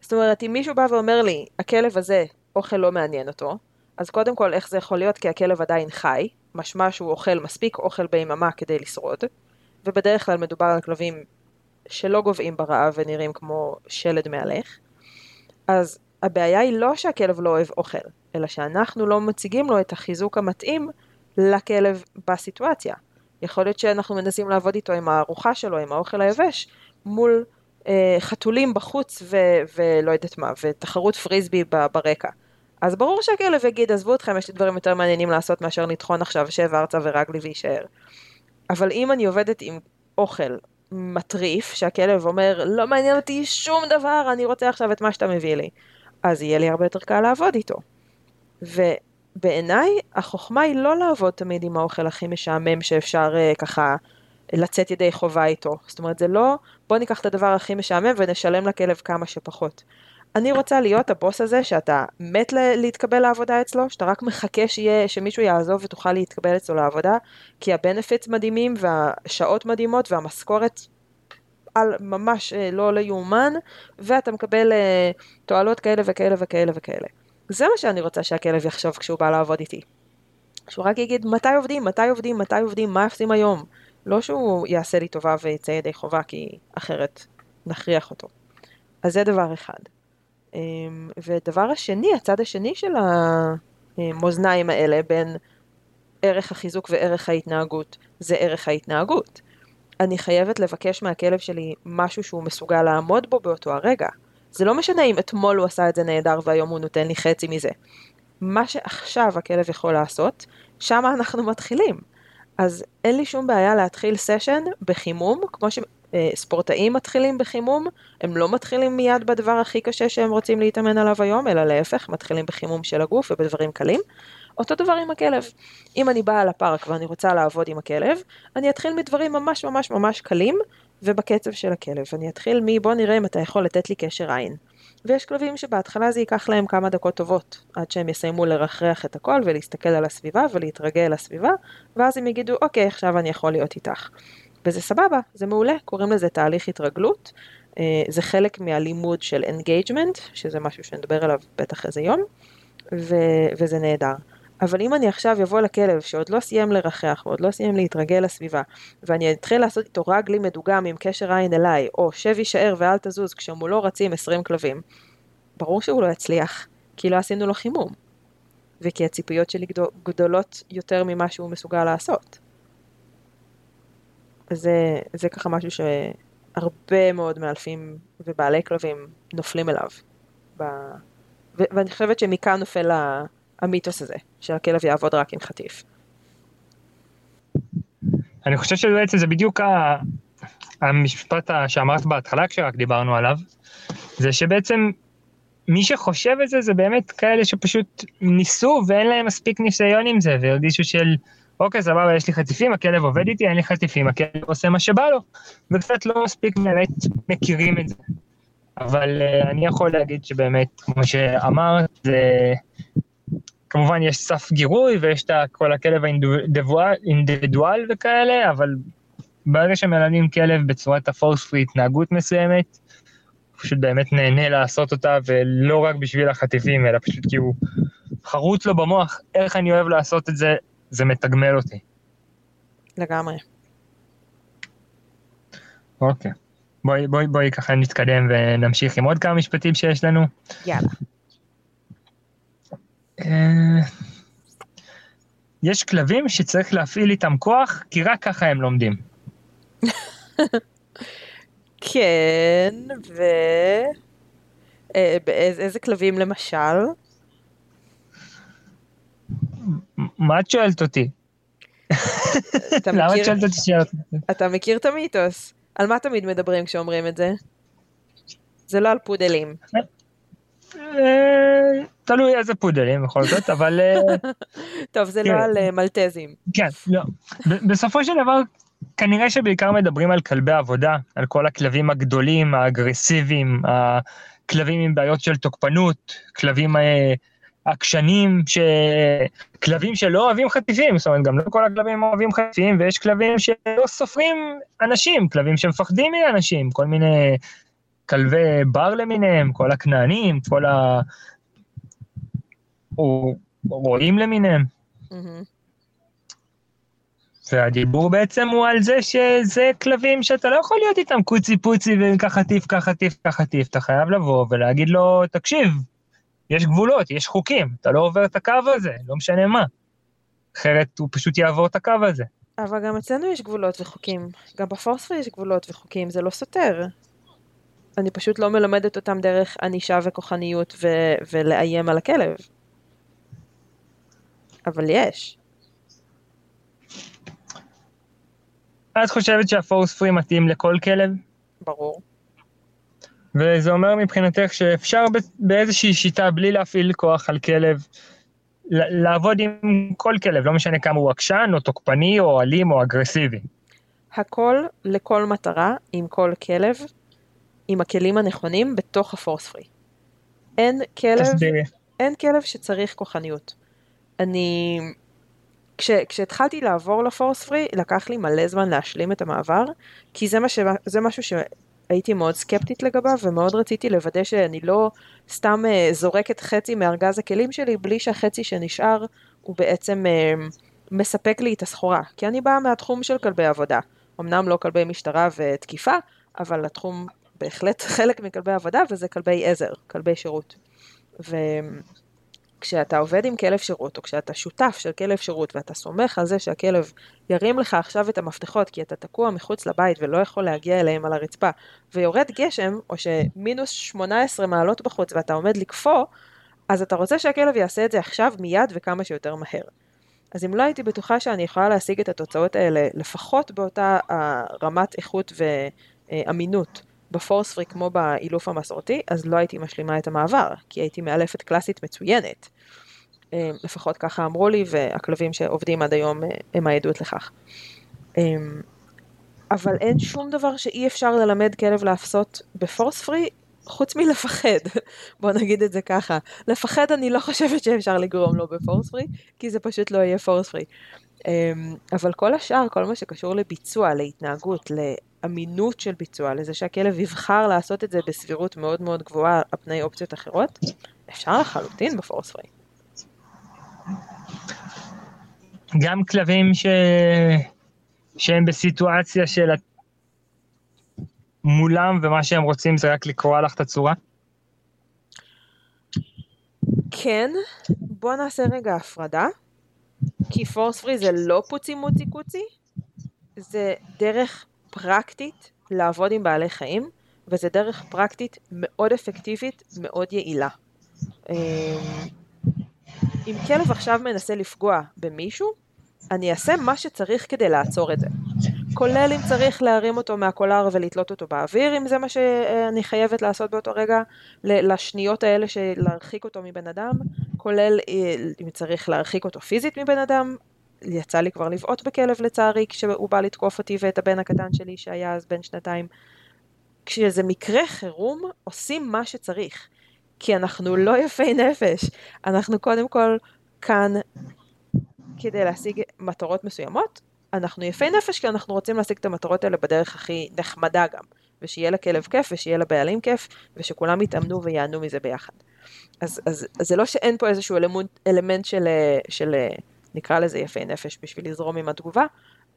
זאת אומרת, אם מישהו בא ואומר לי, הכלב הזה, אוכל לא מעניין אותו, אז קודם כל, איך זה יכול להיות? כי הכלב עדיין חי, משמע שהוא אוכל מספיק אוכל ביממה כדי לשרוד, ובדרך כלל מדובר על כלבים שלא גוועים ברעב ונראים כמו שלד מהלך. אז הבעיה היא לא שהכלב לא אוהב אוכל, אלא שאנחנו לא מציגים לו את החיזוק המתאים לכלב בסיטואציה. יכול להיות שאנחנו מנסים לעבוד איתו עם הארוחה שלו, עם האוכל היבש, מול אה, חתולים בחוץ ו- ולא יודעת מה, ותחרות פריסבי ברקע. אז ברור שהכלב יגיד, עזבו אתכם, יש לי דברים יותר מעניינים לעשות מאשר לטחון עכשיו שב ארצה ורק לי ויישאר. אבל אם אני עובדת עם אוכל מטריף, שהכלב אומר, לא מעניין אותי שום דבר, אני רוצה עכשיו את מה שאתה מביא לי, אז יהיה לי הרבה יותר קל לעבוד איתו. ובעיניי, החוכמה היא לא לעבוד תמיד עם האוכל הכי משעמם שאפשר uh, ככה לצאת ידי חובה איתו. זאת אומרת, זה לא, בוא ניקח את הדבר הכי משעמם ונשלם לכלב כמה שפחות. אני רוצה להיות הבוס הזה שאתה מת להתקבל לעבודה אצלו, שאתה רק מחכה שיהיה, שמישהו יעזוב ותוכל להתקבל אצלו לעבודה, כי הבנפיטס מדהימים והשעות מדהימות והמשכורת על ממש אה, לא ליאומן, ואתה מקבל אה, תועלות כאלה וכאלה וכאלה וכאלה. זה מה שאני רוצה שהכלב יחשוב כשהוא בא לעבוד איתי. שהוא רק יגיד מתי עובדים, מתי עובדים, מתי עובדים, מה עושים היום. לא שהוא יעשה לי טובה ויצא ידי חובה, כי אחרת נכריח אותו. אז זה דבר אחד. אמ, ודבר השני, הצד השני של המאזניים האלה בין ערך החיזוק וערך ההתנהגות, זה ערך ההתנהגות. אני חייבת לבקש מהכלב שלי משהו שהוא מסוגל לעמוד בו באותו הרגע. זה לא משנה אם אתמול הוא עשה את זה נהדר והיום הוא נותן לי חצי מזה. מה שעכשיו הכלב יכול לעשות, שם אנחנו מתחילים. אז אין לי שום בעיה להתחיל סשן בחימום, כמו שספורטאים מתחילים בחימום, הם לא מתחילים מיד בדבר הכי קשה שהם רוצים להתאמן עליו היום, אלא להפך, מתחילים בחימום של הגוף ובדברים קלים. אותו דבר עם הכלב. אם אני באה לפארק ואני רוצה לעבוד עם הכלב, אני אתחיל מדברים ממש ממש ממש קלים ובקצב של הכלב. אני אתחיל מבוא נראה אם אתה יכול לתת לי קשר עין. ויש כלבים שבהתחלה זה ייקח להם כמה דקות טובות, עד שהם יסיימו לרחרח את הכל ולהסתכל על הסביבה ולהתרגל לסביבה, ואז הם יגידו, אוקיי, עכשיו אני יכול להיות איתך. וזה סבבה, זה מעולה, קוראים לזה תהליך התרגלות. אה, זה חלק מהלימוד של engagement, שזה משהו שנדבר עליו בטח איזה יום, ו- וזה נהדר. אבל אם אני עכשיו אבוא לכלב שעוד לא סיים לרחרח ועוד לא סיים להתרגל לסביבה, ואני אתחיל לעשות איתו רגלי מדוגם עם קשר עין אליי, או שב יישאר ואל תזוז כשמולו רצים 20 כלבים, ברור שהוא לא יצליח, כי לא עשינו לו חימום. וכי הציפיות שלי גדולות יותר ממה שהוא מסוגל לעשות. זה, זה ככה משהו שהרבה מאוד מאלפים ובעלי כלבים נופלים אליו. ב... ו- ואני חושבת שמכאן נופל המיתוס הזה, שהכלב יעבוד רק עם חטיף. אני חושב שבעצם זה בדיוק ה... המשפט שאמרת בהתחלה כשרק דיברנו עליו, זה שבעצם מי שחושב את זה, זה באמת כאלה שפשוט ניסו ואין להם מספיק ניסיון עם זה, והרגישו של, אוקיי, סבבה, יש לי חטיפים, הכלב עובד איתי, אין לי חטיפים, הכלב עושה מה שבא לו, וקצת לא מספיק באמת מכירים את זה. אבל uh, אני יכול להגיד שבאמת, כמו שאמרת, זה... כמובן יש סף גירוי ויש את כל הכלב האינדיבידואל וכאלה, אבל ברגע שמלמדים כלב בצורת הפורס פרי התנהגות מסוימת, פשוט באמת נהנה לעשות אותה, ולא רק בשביל החטיפים, אלא פשוט כי הוא חרוץ לו במוח, איך אני אוהב לעשות את זה, זה מתגמל אותי. לגמרי. אוקיי. בואי, בואי, בואי ככה נתקדם ונמשיך עם עוד כמה משפטים שיש לנו. יאללה. אה, יש כלבים שצריך להפעיל איתם כוח, כי רק ככה הם לומדים. כן, ו... אה, איזה כלבים למשל? מה את שואלת אותי? למה את שואלת אותי שאלות? אתה מכיר את המיתוס? על מה תמיד מדברים כשאומרים את זה? זה לא על פודלים. אה, תלוי איזה פודלים בכל זאת, אבל... אה, טוב, זה לא כן. על מלטזים. כן, לא. בסופו של דבר, כנראה שבעיקר מדברים על כלבי עבודה, על כל הכלבים הגדולים, האגרסיביים, הכלבים עם בעיות של תוקפנות, כלבים אה, עקשנים, ש... כלבים שלא אוהבים חטיפים, זאת אומרת, גם לא כל הכלבים אוהבים חטיפים, ויש כלבים שלא סופרים אנשים, כלבים שמפחדים מאנשים, כל מיני כלבי בר למיניהם, כל הכנענים, כל ה... רועים למיניהם. Mm-hmm. והדיבור בעצם הוא על זה שזה כלבים שאתה לא יכול להיות איתם קוצי פוצי וככה טיף, ככה טיף, ככה טיף, אתה חייב לבוא ולהגיד לו, תקשיב, יש גבולות, יש חוקים, אתה לא עובר את הקו הזה, לא משנה מה. אחרת הוא פשוט יעבור את הקו הזה. אבל גם אצלנו יש גבולות וחוקים. גם בפורספרי יש גבולות וחוקים, זה לא סותר. אני פשוט לא מלמדת אותם דרך ענישה וכוחניות ו- ולאיים על הכלב. אבל יש. את חושבת שהפורס פרי מתאים לכל כלב? ברור. וזה אומר מבחינתך שאפשר באיזושהי שיטה, בלי להפעיל כוח על כלב, לעבוד עם כל כלב, לא משנה כמה הוא עקשן, או תוקפני, או אלים, או אגרסיבי. הכל לכל מטרה, עם כל כלב, עם הכלים הנכונים, בתוך הפורס פרי. אין כלב, תסבירי. אין כלב שצריך כוחניות. אני כש, כשהתחלתי לעבור לפורס פרי, לקח לי מלא זמן להשלים את המעבר, כי זה, מה ש, זה משהו שהייתי מאוד סקפטית לגביו, ומאוד רציתי לוודא שאני לא סתם uh, זורקת חצי מארגז הכלים שלי, בלי שהחצי שנשאר הוא בעצם uh, מספק לי את הסחורה. כי אני באה מהתחום של כלבי עבודה. אמנם לא כלבי משטרה ותקיפה, אבל התחום בהחלט חלק מכלבי עבודה, וזה כלבי עזר, כלבי שירות. ו... כשאתה עובד עם כלב שירות, או כשאתה שותף של כלב שירות, ואתה סומך על זה שהכלב ירים לך עכשיו את המפתחות, כי אתה תקוע מחוץ לבית ולא יכול להגיע אליהם על הרצפה, ויורד גשם, או שמינוס 18 מעלות בחוץ ואתה עומד לקפוא, אז אתה רוצה שהכלב יעשה את זה עכשיו, מיד וכמה שיותר מהר. אז אם לא הייתי בטוחה שאני יכולה להשיג את התוצאות האלה, לפחות באותה רמת איכות ואמינות בפורס פרי כמו באילוף המסורתי, אז לא הייתי משלימה את המעבר, כי הייתי מאלפת קלאסית מצוינת. אה, לפחות ככה אמרו לי, והכלבים שעובדים עד היום אה, הם העדות לכך. אה, אבל אין שום דבר שאי אפשר ללמד כלב לעשות בפורס פרי, חוץ מלפחד, בוא נגיד את זה ככה. לפחד אני לא חושבת שאפשר לגרום לו בפורס פרי, כי זה פשוט לא יהיה פורס פרי. אבל כל השאר, כל מה שקשור לביצוע, להתנהגות, אמינות של ביצוע, לזה שהכלב יבחר לעשות את זה בסבירות מאוד מאוד גבוהה על פני אופציות אחרות, אפשר לחלוטין בפורס פרי. גם כלבים ש... שהם בסיטואציה של מולם ומה שהם רוצים זה רק לקרוע לך את הצורה? כן, בוא נעשה רגע הפרדה, כי פורס פרי זה לא פוצי מוצי קוצי, זה דרך פרקטית לעבוד עם בעלי חיים, וזה דרך פרקטית מאוד אפקטיבית, מאוד יעילה. אם כלב עכשיו מנסה לפגוע במישהו, אני אעשה מה שצריך כדי לעצור את זה. כולל אם צריך להרים אותו מהקולר ולתלות אותו באוויר, אם זה מה שאני חייבת לעשות באותו רגע, לשניות האלה של להרחיק אותו מבן אדם, כולל אה, אם צריך להרחיק אותו פיזית מבן אדם, יצא לי כבר לבעוט בכלב לצערי, כשהוא בא לתקוף אותי ואת הבן הקטן שלי שהיה אז בן שנתיים. כשזה מקרה חירום, עושים מה שצריך. כי אנחנו לא יפי נפש, אנחנו קודם כל כאן כדי להשיג מטרות מסוימות, אנחנו יפי נפש כי אנחנו רוצים להשיג את המטרות האלה בדרך הכי נחמדה גם, ושיהיה לכלב כיף ושיהיה לבעלים כיף, ושכולם יתאמנו ויענו מזה ביחד. אז, אז, אז זה לא שאין פה איזשהו אלמנט, אלמנט של, של, נקרא לזה יפי נפש בשביל לזרום עם התגובה,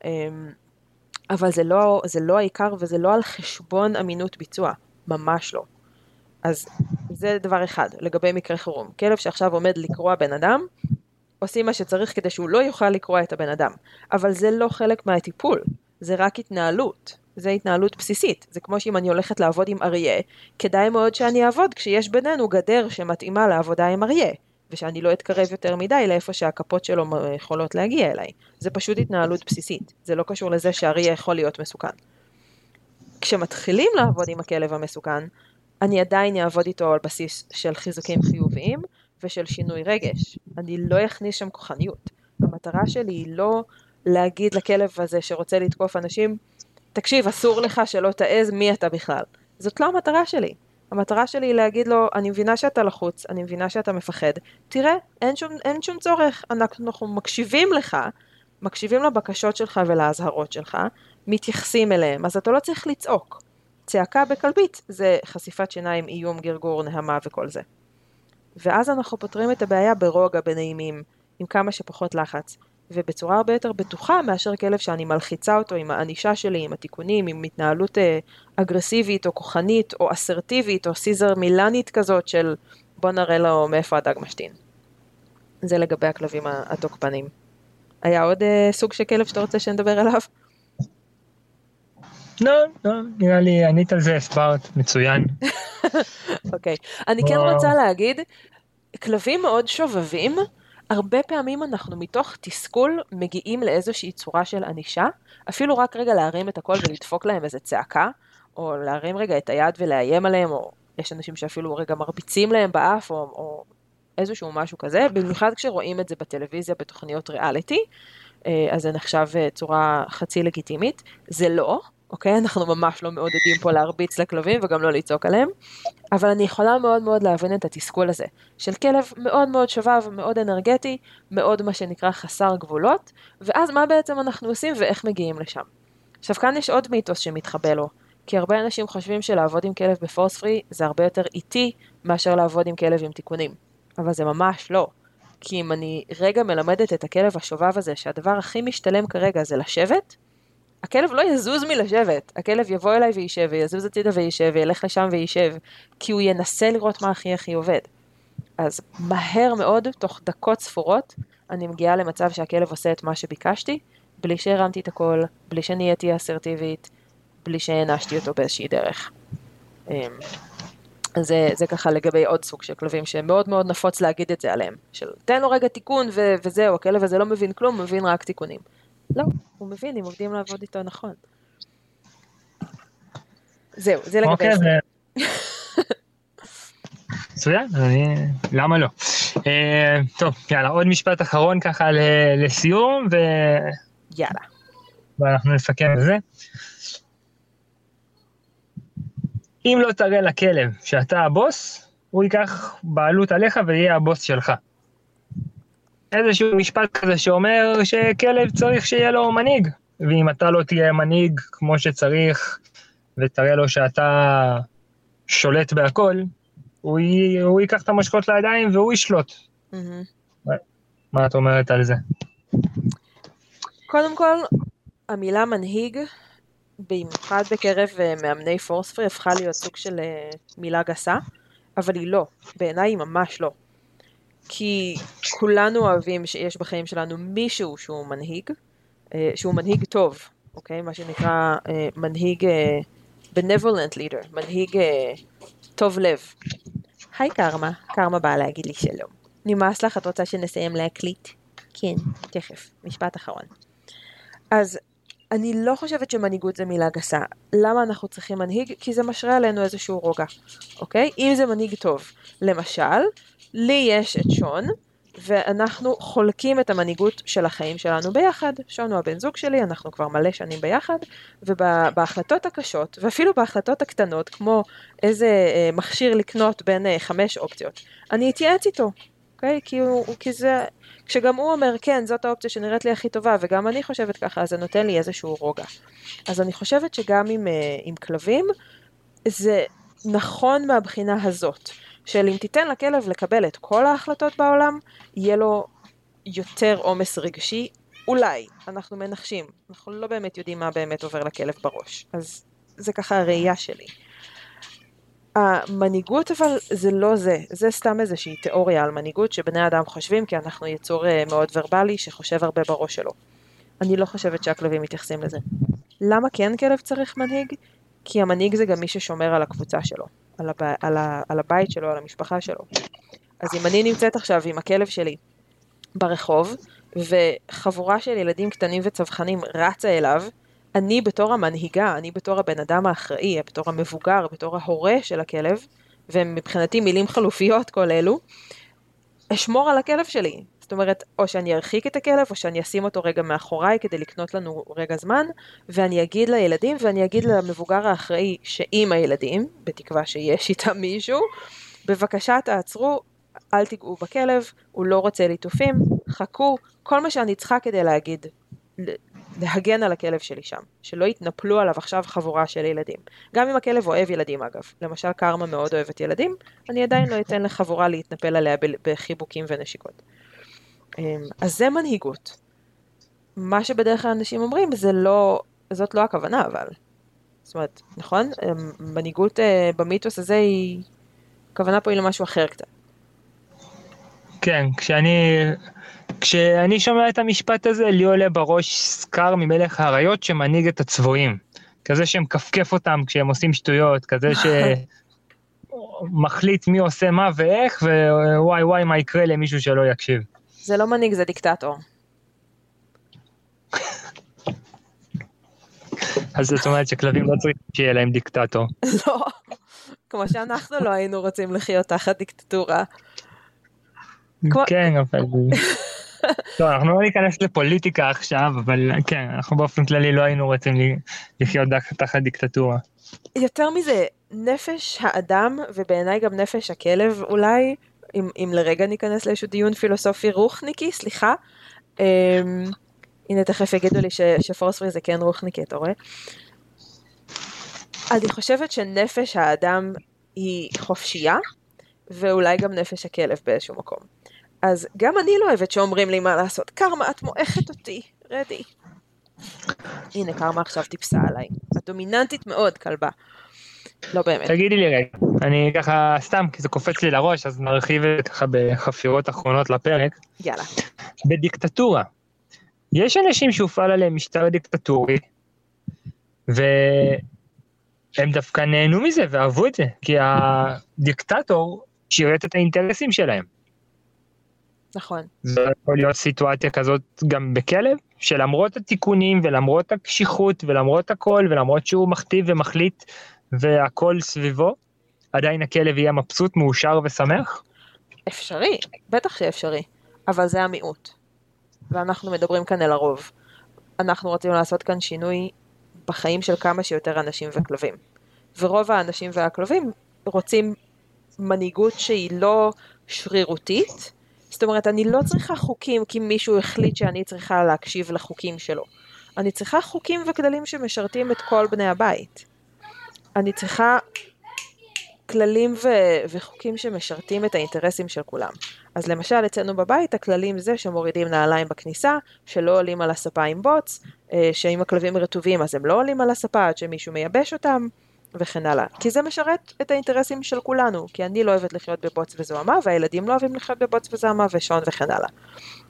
אמ, אבל זה לא, זה לא העיקר וזה לא על חשבון אמינות ביצוע, ממש לא. אז זה דבר אחד, לגבי מקרה חירום. כלב שעכשיו עומד לקרוע בן אדם, עושים מה שצריך כדי שהוא לא יוכל לקרוע את הבן אדם. אבל זה לא חלק מהטיפול, זה רק התנהלות. זה התנהלות בסיסית. זה כמו שאם אני הולכת לעבוד עם אריה, כדאי מאוד שאני אעבוד כשיש בינינו גדר שמתאימה לעבודה עם אריה, ושאני לא אתקרב יותר מדי לאיפה שהכפות שלו יכולות להגיע אליי. זה פשוט התנהלות בסיסית, זה לא קשור לזה שאריה יכול להיות מסוכן. כשמתחילים לעבוד עם הכלב המסוכן, אני עדיין אעבוד איתו על בסיס של חיזוקים חיוביים ושל שינוי רגש. אני לא אכניס שם כוחניות. המטרה שלי היא לא להגיד לכלב הזה שרוצה לתקוף אנשים, תקשיב, אסור לך שלא תעז מי אתה בכלל. זאת לא המטרה שלי. המטרה שלי היא להגיד לו, אני מבינה שאתה לחוץ, אני מבינה שאתה מפחד, תראה, אין שום, אין שום צורך, אנחנו, אנחנו מקשיבים לך, מקשיבים לבקשות שלך ולאזהרות שלך, מתייחסים אליהם, אז אתה לא צריך לצעוק. צעקה בכלבית זה חשיפת שיניים, איום, גרגור, נהמה וכל זה. ואז אנחנו פותרים את הבעיה ברוגע, בנעימים, עם כמה שפחות לחץ, ובצורה הרבה יותר בטוחה מאשר כלב שאני מלחיצה אותו עם הענישה שלי, עם התיקונים, עם התנהלות אה, אגרסיבית או כוחנית או אסרטיבית או סיזר מילנית כזאת של בוא נראה לו מאיפה הדג משתין. זה לגבי הכלבים התוקפנים. היה עוד אה, סוג של כלב שאתה רוצה שנדבר עליו? לא, לא, נראה לי ענית על זה, הסברת, מצוין. אוקיי, אני כן רוצה להגיד, כלבים מאוד שובבים, הרבה פעמים אנחנו מתוך תסכול מגיעים לאיזושהי צורה של ענישה, אפילו רק רגע להרים את הקול ולדפוק להם איזה צעקה, או להרים רגע את היד ולאיים עליהם, או יש אנשים שאפילו רגע מרביצים להם באף, או, או איזשהו משהו כזה, במיוחד כשרואים את זה בטלוויזיה בתוכניות ריאליטי, אה, אז זה נחשב אה, צורה חצי לגיטימית. זה לא, אוקיי? אנחנו ממש לא מעודדים פה להרביץ לכלבים וגם לא לצעוק עליהם, אבל אני יכולה מאוד מאוד להבין את התסכול הזה, של כלב מאוד מאוד שובב, מאוד אנרגטי, מאוד מה שנקרא חסר גבולות, ואז מה בעצם אנחנו עושים ואיך מגיעים לשם. עכשיו כאן יש עוד מיתוס שמתחבא לו, כי הרבה אנשים חושבים שלעבוד עם כלב בפורס פרי זה הרבה יותר איטי מאשר לעבוד עם כלב עם תיקונים, אבל זה ממש לא. כי אם אני רגע מלמדת את הכלב השובב הזה שהדבר הכי משתלם כרגע זה לשבת, הכלב לא יזוז מלשבת, הכלב יבוא אליי וישב, ויזוז הצידה וישב, וילך לשם וישב, כי הוא ינסה לראות מה הכי הכי עובד. אז מהר מאוד, תוך דקות ספורות, אני מגיעה למצב שהכלב עושה את מה שביקשתי, בלי שהרמתי את הכל, בלי שנהייתי אסרטיבית, בלי שהענשתי אותו באיזושהי דרך. אמ, זה, זה ככה לגבי עוד סוג של כלבים שמאוד מאוד נפוץ להגיד את זה עליהם, של תן לו רגע תיקון ו- וזהו, הכלב הזה לא מבין כלום, מבין רק תיקונים. לא, הוא מבין אם עובדים לעבוד איתו נכון. זהו, זה לגבי אוקיי. מצוין. למה לא? אה, טוב, יאללה, עוד משפט אחרון ככה לסיום, ו... יאללה. ואנחנו נסכם את זה. אם לא תראה לכלב שאתה הבוס, הוא ייקח בעלות עליך ויהיה הבוס שלך. איזשהו משפט כזה שאומר שכלב צריך שיהיה לו מנהיג, ואם אתה לא תהיה מנהיג כמו שצריך, ותראה לו שאתה שולט בהכל, הוא, י... הוא ייקח את המשקות לידיים והוא ישלוט. Mm-hmm. מה את אומרת על זה? קודם כל, המילה מנהיג, במיוחד בקרב אה, מאמני פורספרי, הפכה להיות סוג של אה, מילה גסה, אבל היא לא. בעיניי היא ממש לא. כי כולנו אוהבים שיש בחיים שלנו מישהו שהוא מנהיג, אה, שהוא מנהיג טוב, אוקיי? מה שנקרא מנהיג benevolent leader, מנהיג טוב לב. היי קרמה, קרמה באה להגיד לי שלום. נמאס לך, את רוצה שנסיים להקליט? כן, תכף, משפט אחרון. אז אני לא חושבת שמנהיגות זה מילה גסה. למה אנחנו צריכים מנהיג? כי זה משרה עלינו איזשהו רוגע, אוקיי? אם זה מנהיג טוב. למשל, לי יש את שון, ואנחנו חולקים את המנהיגות של החיים שלנו ביחד. שון הוא הבן זוג שלי, אנחנו כבר מלא שנים ביחד, ובהחלטות הקשות, ואפילו בהחלטות הקטנות, כמו איזה אה, מכשיר לקנות בין אה, חמש אופציות, אני אתייעץ איתו, אוקיי? כי, הוא, כי זה... כשגם הוא אומר, כן, זאת האופציה שנראית לי הכי טובה, וגם אני חושבת ככה, זה נותן לי איזשהו רוגע. אז אני חושבת שגם עם, אה, עם כלבים, זה נכון מהבחינה הזאת. של אם תיתן לכלב לקבל את כל ההחלטות בעולם, יהיה לו יותר עומס רגשי, אולי, אנחנו מנחשים, אנחנו לא באמת יודעים מה באמת עובר לכלב בראש, אז זה ככה הראייה שלי. המנהיגות אבל זה לא זה, זה סתם איזושהי תיאוריה על מנהיגות שבני אדם חושבים כי אנחנו יצור אה, מאוד ורבלי שחושב הרבה בראש שלו. אני לא חושבת שהכלבים מתייחסים לזה. למה כן כלב צריך מנהיג? כי המנהיג זה גם מי ששומר על הקבוצה שלו. על, הב... על, ה... על הבית שלו, על המשפחה שלו. אז אם אני נמצאת עכשיו עם הכלב שלי ברחוב, וחבורה של ילדים קטנים וצווחנים רצה אליו, אני בתור המנהיגה, אני בתור הבן אדם האחראי, בתור המבוגר, בתור ההורה של הכלב, ומבחינתי מילים חלופיות כל אלו, אשמור על הכלב שלי. זאת אומרת, או שאני ארחיק את הכלב, או שאני אשים אותו רגע מאחוריי כדי לקנות לנו רגע זמן, ואני אגיד לילדים, ואני אגיד למבוגר האחראי שעם הילדים, בתקווה שיש איתם מישהו, בבקשה תעצרו, אל תיגעו בכלב, הוא לא רוצה ליטופים, חכו, כל מה שאני צריכה כדי להגיד, להגן על הכלב שלי שם, שלא יתנפלו עליו עכשיו חבורה של ילדים. גם אם הכלב אוהב ילדים אגב, למשל קרמה מאוד אוהבת ילדים, אני עדיין לא אתן לחבורה להתנפל עליה בחיבוקים ונשיקות. אמ, אז זה מנהיגות. מה שבדרך כלל אנשים אומרים, זה לא, זאת לא הכוונה אבל. זאת אומרת, נכון? אמ, מנהיגות אה, במיתוס הזה היא, הכוונה פה היא למשהו אחר קצת. כן, כשאני, כשאני שומע את המשפט הזה, לי עולה בראש סקר ממלך האריות שמנהיג את הצבועים. כזה שמכפכף אותם כשהם עושים שטויות, כזה שמחליט מי עושה מה ואיך, ווואי וואי מה יקרה למישהו שלא יקשיב. זה לא מנהיג, זה דיקטטור. אז זאת אומרת שכלבים לא צריכים שיהיה להם דיקטטור. לא, כמו שאנחנו לא היינו רוצים לחיות תחת דיקטטורה. כן, אבל... לא, אנחנו לא ניכנס לפוליטיקה עכשיו, אבל כן, אנחנו באופן כללי לא היינו רוצים לחיות תחת דיקטטורה. יותר מזה, נפש האדם, ובעיניי גם נפש הכלב אולי, אם, אם לרגע ניכנס לאיזשהו דיון פילוסופי רוחניקי, סליחה. Um, הנה תכף יגידו לי ש, שפורספרי זה כן רוחניקי, אתה רואה? אני חושבת שנפש האדם היא חופשייה, ואולי גם נפש הכלב באיזשהו מקום. אז גם אני לא אוהבת שאומרים לי מה לעשות. קרמה, את מועכת אותי, רדי. הנה, קרמה עכשיו טיפסה עליי. את דומיננטית מאוד, כלבה. לא באמת. תגידי לי רגע, אני ככה סתם, כי זה קופץ לי לראש, אז נרחיב את ככה בחפירות אחרונות לפרק. יאללה. בדיקטטורה, יש אנשים שהופעל עליהם משטר דיקטטורי, והם דווקא נהנו מזה ואהבו את זה, כי הדיקטטור שירת את האינטרסים שלהם. נכון. זה יכול להיות סיטואציה כזאת גם בכלב, שלמרות התיקונים ולמרות הקשיחות ולמרות הכל ולמרות שהוא מכתיב ומחליט והכל סביבו, עדיין הכלב יהיה מבסוט, מאושר ושמח? אפשרי, בטח שאפשרי, אבל זה המיעוט. ואנחנו מדברים כאן אל הרוב. אנחנו רוצים לעשות כאן שינוי בחיים של כמה שיותר אנשים וכלבים. ורוב האנשים והכלבים רוצים מנהיגות שהיא לא שרירותית, זאת אומרת, אני לא צריכה חוקים כי מישהו החליט שאני צריכה להקשיב לחוקים שלו. אני צריכה חוקים וכללים שמשרתים את כל בני הבית. אני צריכה כללים ו- וחוקים שמשרתים את האינטרסים של כולם. אז למשל אצלנו בבית הכללים זה שמורידים נעליים בכניסה, שלא עולים על הספה עם בוץ, אה, שאם הכלבים רטובים אז הם לא עולים על הספה עד שמישהו מייבש אותם, וכן הלאה. כי זה משרת את האינטרסים של כולנו, כי אני לא אוהבת לחיות בבוץ וזוהמה, והילדים לא אוהבים לחיות בבוץ וזוהמה, ושעון וכן הלאה.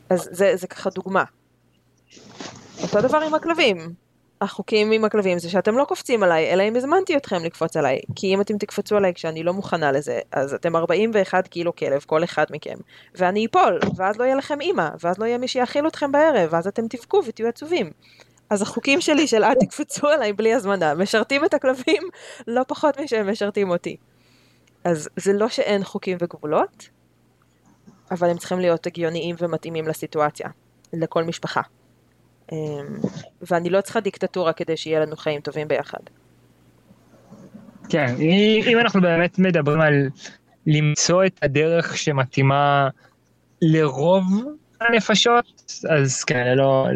אז זה, זה ככה דוגמה. אותו דבר עם הכלבים. החוקים עם הכלבים זה שאתם לא קופצים עליי, אלא אם הזמנתי אתכם לקפוץ עליי. כי אם אתם תקפצו עליי כשאני לא מוכנה לזה, אז אתם 41 קילו כלב, כל אחד מכם. ואני אפול, ואז לא יהיה לכם אימא, ואז לא יהיה מי שיאכיל אתכם בערב, ואז אתם תבכו ותהיו עצובים. אז החוקים שלי של אל תקפצו עליי בלי הזמנה, משרתים את הכלבים לא פחות משהם משרתים אותי. אז זה לא שאין חוקים וגבולות, אבל הם צריכים להיות הגיוניים ומתאימים לסיטואציה, לכל משפחה. אמ, ואני לא צריכה דיקטטורה כדי שיהיה לנו חיים טובים ביחד. כן, אם אנחנו באמת מדברים על למצוא את הדרך שמתאימה לרוב הנפשות, אז כן, לא,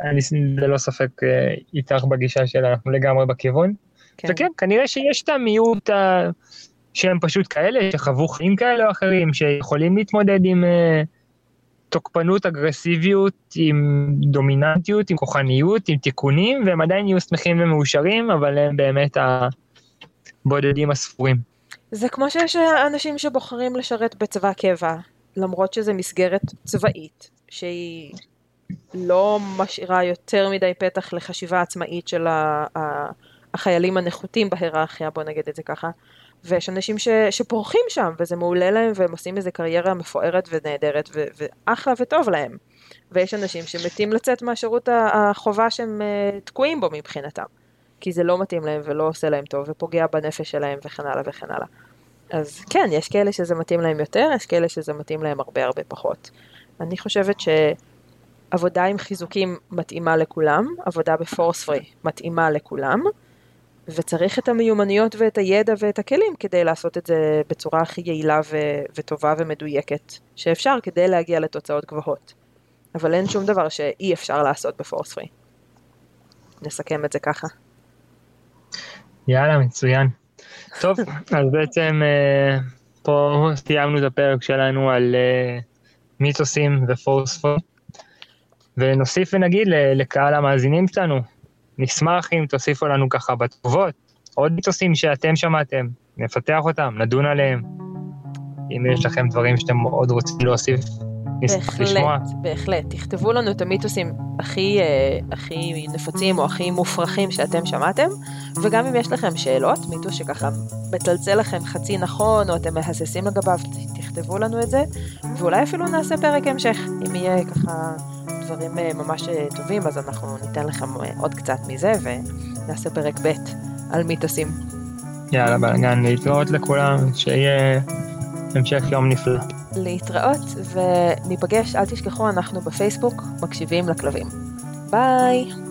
אני ללא ספק אה, איתך בגישה של אנחנו לגמרי בכיוון. כן. וכן, כנראה שיש את המיעוט ה... שהם פשוט כאלה, שחוו חיים כאלה או אחרים, שיכולים להתמודד עם uh, תוקפנות, אגרסיביות, עם דומיננטיות, עם כוחניות, עם תיקונים, והם עדיין יהיו שמחים ומאושרים, אבל הם באמת הבודדים הספורים. זה כמו שיש אנשים שבוחרים לשרת בצבא קבע, למרות שזו מסגרת צבאית, שהיא לא משאירה יותר מדי פתח לחשיבה עצמאית של החיילים הנחותים בהיררכיה, בוא נגיד את זה ככה. ויש אנשים ש, שפורחים שם, וזה מעולה להם, והם עושים איזה קריירה מפוארת ונהדרת, ו, ואחלה וטוב להם. ויש אנשים שמתים לצאת מהשירות החובה שהם uh, תקועים בו מבחינתם. כי זה לא מתאים להם ולא עושה להם טוב, ופוגע בנפש שלהם וכן הלאה וכן הלאה. אז כן, יש כאלה שזה מתאים להם יותר, יש כאלה שזה מתאים להם הרבה הרבה פחות. אני חושבת שעבודה עם חיזוקים מתאימה לכולם, עבודה בפורס פרי מתאימה לכולם, וצריך את המיומנויות ואת הידע ואת הכלים כדי לעשות את זה בצורה הכי יעילה ו- וטובה ומדויקת שאפשר כדי להגיע לתוצאות גבוהות. אבל אין שום דבר שאי אפשר לעשות בפורס פרי. נסכם את זה ככה. יאללה, מצוין. טוב, אז בעצם אה, פה סיימנו את הפרק שלנו על אה, מיתוסים ופורס פרי, ונוסיף ונגיד לקהל המאזינים שלנו, נשמח אם תוסיפו לנו ככה בתגובות עוד מיתוסים שאתם שמעתם, נפתח אותם, נדון עליהם. אם יש לכם דברים שאתם עוד רוצים להוסיף. בהחלט, בהחלט. תכתבו לנו את המיתוסים הכי, אה, הכי נפוצים או הכי מופרכים שאתם שמעתם, וגם אם יש לכם שאלות, מיתוס שככה מצלצל לכם חצי נכון, או אתם מהססים לגביו, תכתבו לנו את זה, ואולי אפילו נעשה פרק המשך, אם יהיה ככה... דברים אה, ממש אה, טובים, אז אנחנו ניתן לכם אה, עוד קצת מזה ונעשה פרק ב' על מיתוסים. יאללה, בלאגן, להתראות לכולם, שיהיה המשך יום נפלא. להתראות, וניפגש, אל תשכחו, אנחנו בפייסבוק מקשיבים לכלבים. ביי!